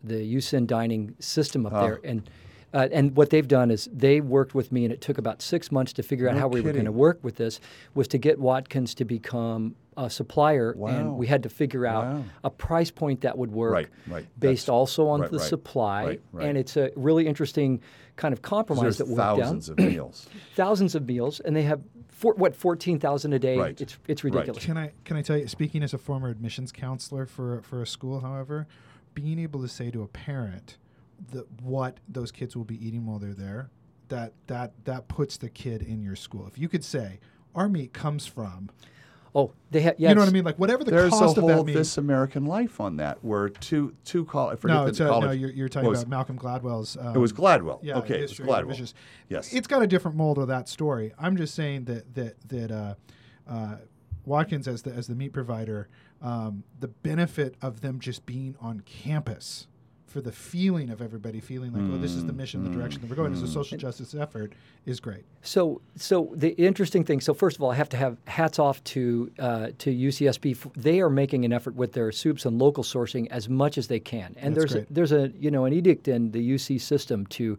the USIN dining system up there. And Uh, and what they've done is they worked with me, and it took about six months to figure out No how we were going to work with this. Was to get Watkins to become a supplier, Wow. and we had to figure out Wow. a price point that would work, Right, right. based That's- also on right, the right, supply. right, right. And it's a really interesting kind of compromise There's that worked out thousands of meals. thousands of meals, and they have four, what fourteen thousand a day. Right. It's it's Right. ridiculous. Can I can I tell you? Speaking as a former admissions counselor for for a school, however, being able to say to a parent that what those kids will be eating while they're there, that that that puts the kid in your school. If you could say, "Our meat comes from," Oh, they have. Yeah, you know what I mean? Like whatever the There's a cost of whole that meat. This American Life on that, where two two call. I forget no, the it's a, college. no. You're, you're talking was- about Malcolm Gladwell's. Um, It was Gladwell. Yeah, okay, it was history Gladwell. vicious- Yes. it's got a different mold of that story. I'm just saying that that that uh, uh, Watkins as the as the meat provider, um, the benefit of them just being on campus for the feeling of everybody feeling like, oh, this is the Mm, mission, the direction that we're going. It's a social justice effort is great. So, so the interesting thing. So, first of all, I have to have hats off to uh, to UCSB. They are making an effort with their soups and local sourcing as much as they can. And That's there's a, there's a you know an edict in the UC system to.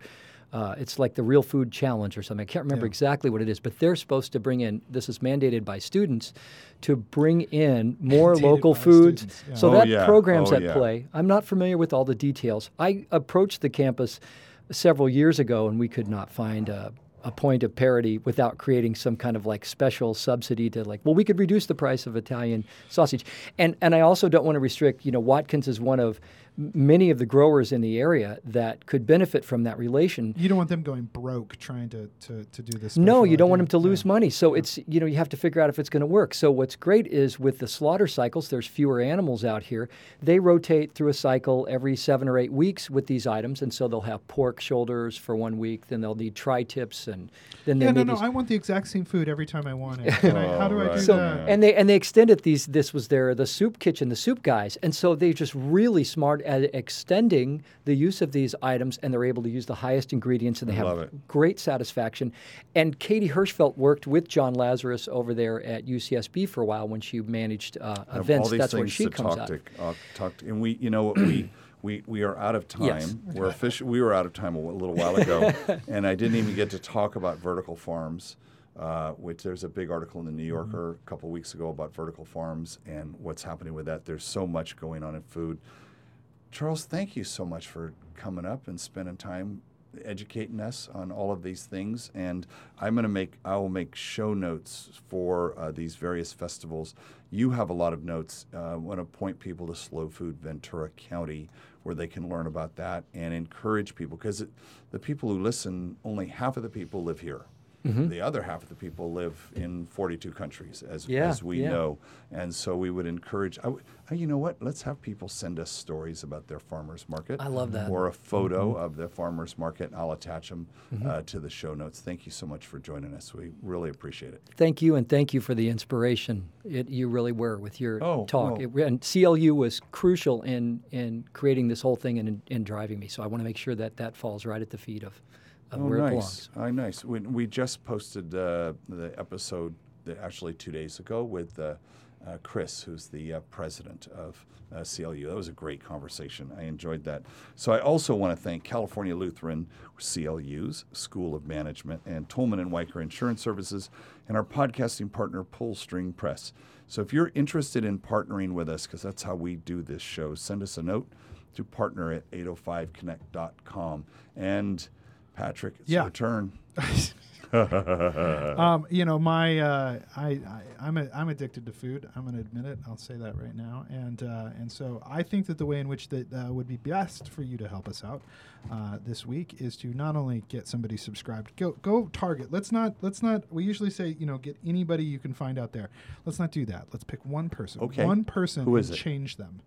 Uh, it's like the Real Food Challenge or something. I can't remember Yeah. exactly what it is, but they're supposed to bring in. This is mandated by students to bring in more Mandated local foods. students, yeah. So Oh, that yeah. program's Oh, at yeah. play. I'm not familiar with all the details. I approached the campus several years ago, and we could not find a, a point of parity without creating some kind of like special subsidy to like, well, we could reduce the price of Italian sausage, and and I also don't want to restrict. You know, Watkins is one of m- many of the growers in the area that could benefit from that relation. You don't want them going broke trying to to, to do this. No, special you don't want them to lose Yeah. money. So it's you know you have to figure out if it's going to work. So what's great is with the slaughter cycles, there's fewer animals out here. They rotate through a cycle every seven or eight weeks with these items, and so they'll have pork shoulders for one week, then they'll need tri-tips, and then Yeah, they no, need no. these- I want the exact same food every time I want it. Can I, how do I Oh, do so that? and they and they extended these. This was their the soup kitchen, the soup guys, and so they're just really smart at extending the use of these items, and they're able to use the highest ingredients, and they I have great satisfaction. And Katie Hershfelt worked with John Lazarus over there at UCSB for a while when she managed uh, events. all these That's where things she to comes talk out. to, uh, talk to, and we, you know, what we. We, we are out of time. Yes. We're official. We were out of time a little while ago, and I didn't even get to talk about vertical farms, uh, which there's a big article in the New Yorker a couple weeks ago about vertical farms and what's happening with that. There's so much going on in food. Charles, thank you so much for coming up and spending time educating us on all of these things. And I'm going to make, I will make show notes for uh, these various festivals. You have a lot of notes. Uh, I want to point people to Slow Food Ventura County where they can learn about that and encourage people because the people who listen, only half of the people live here. The other half of the people live in 42 countries, as, Yeah, as we yeah. know. And so we would encourage, I you know what? Let's have people send us stories about their farmers market. I love that. Or a photo Mm-hmm. of their farmers market. I'll attach them uh, to the show notes. Thank you so much for joining us. We really appreciate it. Thank you, and thank you for the inspiration. It, you really were with your Oh, talk. well. It, and CLU was crucial in in creating this whole thing and in, in driving me. So I want to make sure that that falls right at the feet of, of Oh, where it nice. belongs. Oh, nice. We, we just posted uh, the episode actually two days ago with uh, uh, Chris, who's the uh, president of uh, CLU. That was a great conversation. I enjoyed that. So I also want to thank California Lutheran CLU's School of Management and Tolman and Wiker Insurance Services and our podcasting partner Pullstring Press. So if you're interested in partnering with us, because that's how we do this show, send us a note to partner at 805connect.com. And Patrick, it's Yeah. your turn. um, you know, my uh, I, I I'm a, I'm addicted to food. I'm going to admit it. I'll say that right now. And uh, and so I think that the way in which that uh, would be best for you to help us out uh, this week is to not only get somebody subscribed. Go go target. Let's not let's not. We usually say you know get anybody you can find out there. Let's not do that. Let's pick one person. Okay. One person. Who is it? Change them.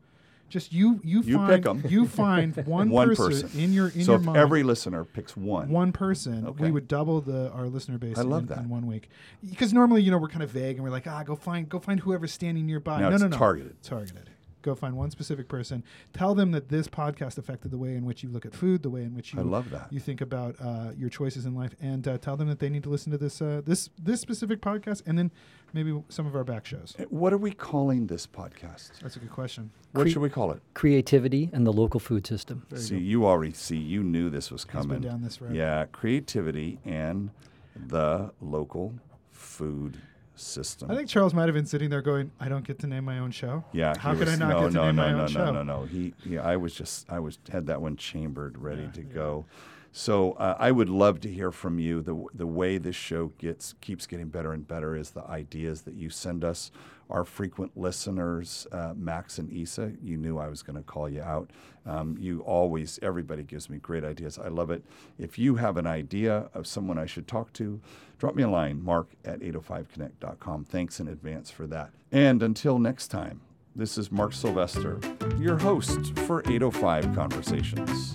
Just you you, You find pick 'em. you find one, One person, person. in your in so your if mind every listener picks one, one person, Okay. we would double the our listener base I love in, that. in one week. Because normally, you know, we're kind of vague and we're like, ah, go find go find whoever's standing nearby. Now no, no, no. targeted. Targeted. go find one specific person, tell them that this podcast affected the way in which you look at food, the way in which you I love that. you think about uh, your choices in life, and uh, tell them that they need to listen to this uh, this this specific podcast, and then maybe some of our back shows. Uh, What are we calling this podcast? That's a good question. What Cre- should we call it? Creativity and the local food system. There you see, go. you already see. You knew this was coming. been down this road. Yeah, creativity and the local food system. I think Charles might have been sitting there going, "I don't get to name my own show." Yeah. How he could I not no, get to no, name no, my no, own no, show? No, no, He, yeah, I was just, I was had that one chambered, ready Yeah, to yeah. go. So uh, I would love to hear from you. The the way this show gets keeps getting better and better is the ideas that you send us. Our frequent listeners, uh, Max and Isa, you knew I was going to call you out. Um, you always, everybody gives me great ideas. I love it. If you have an idea of someone I should talk to, drop me a line, mark at 805connect.com. Thanks in advance for that. And until next time, this is Mark Sylvester, your host for 805 Conversations.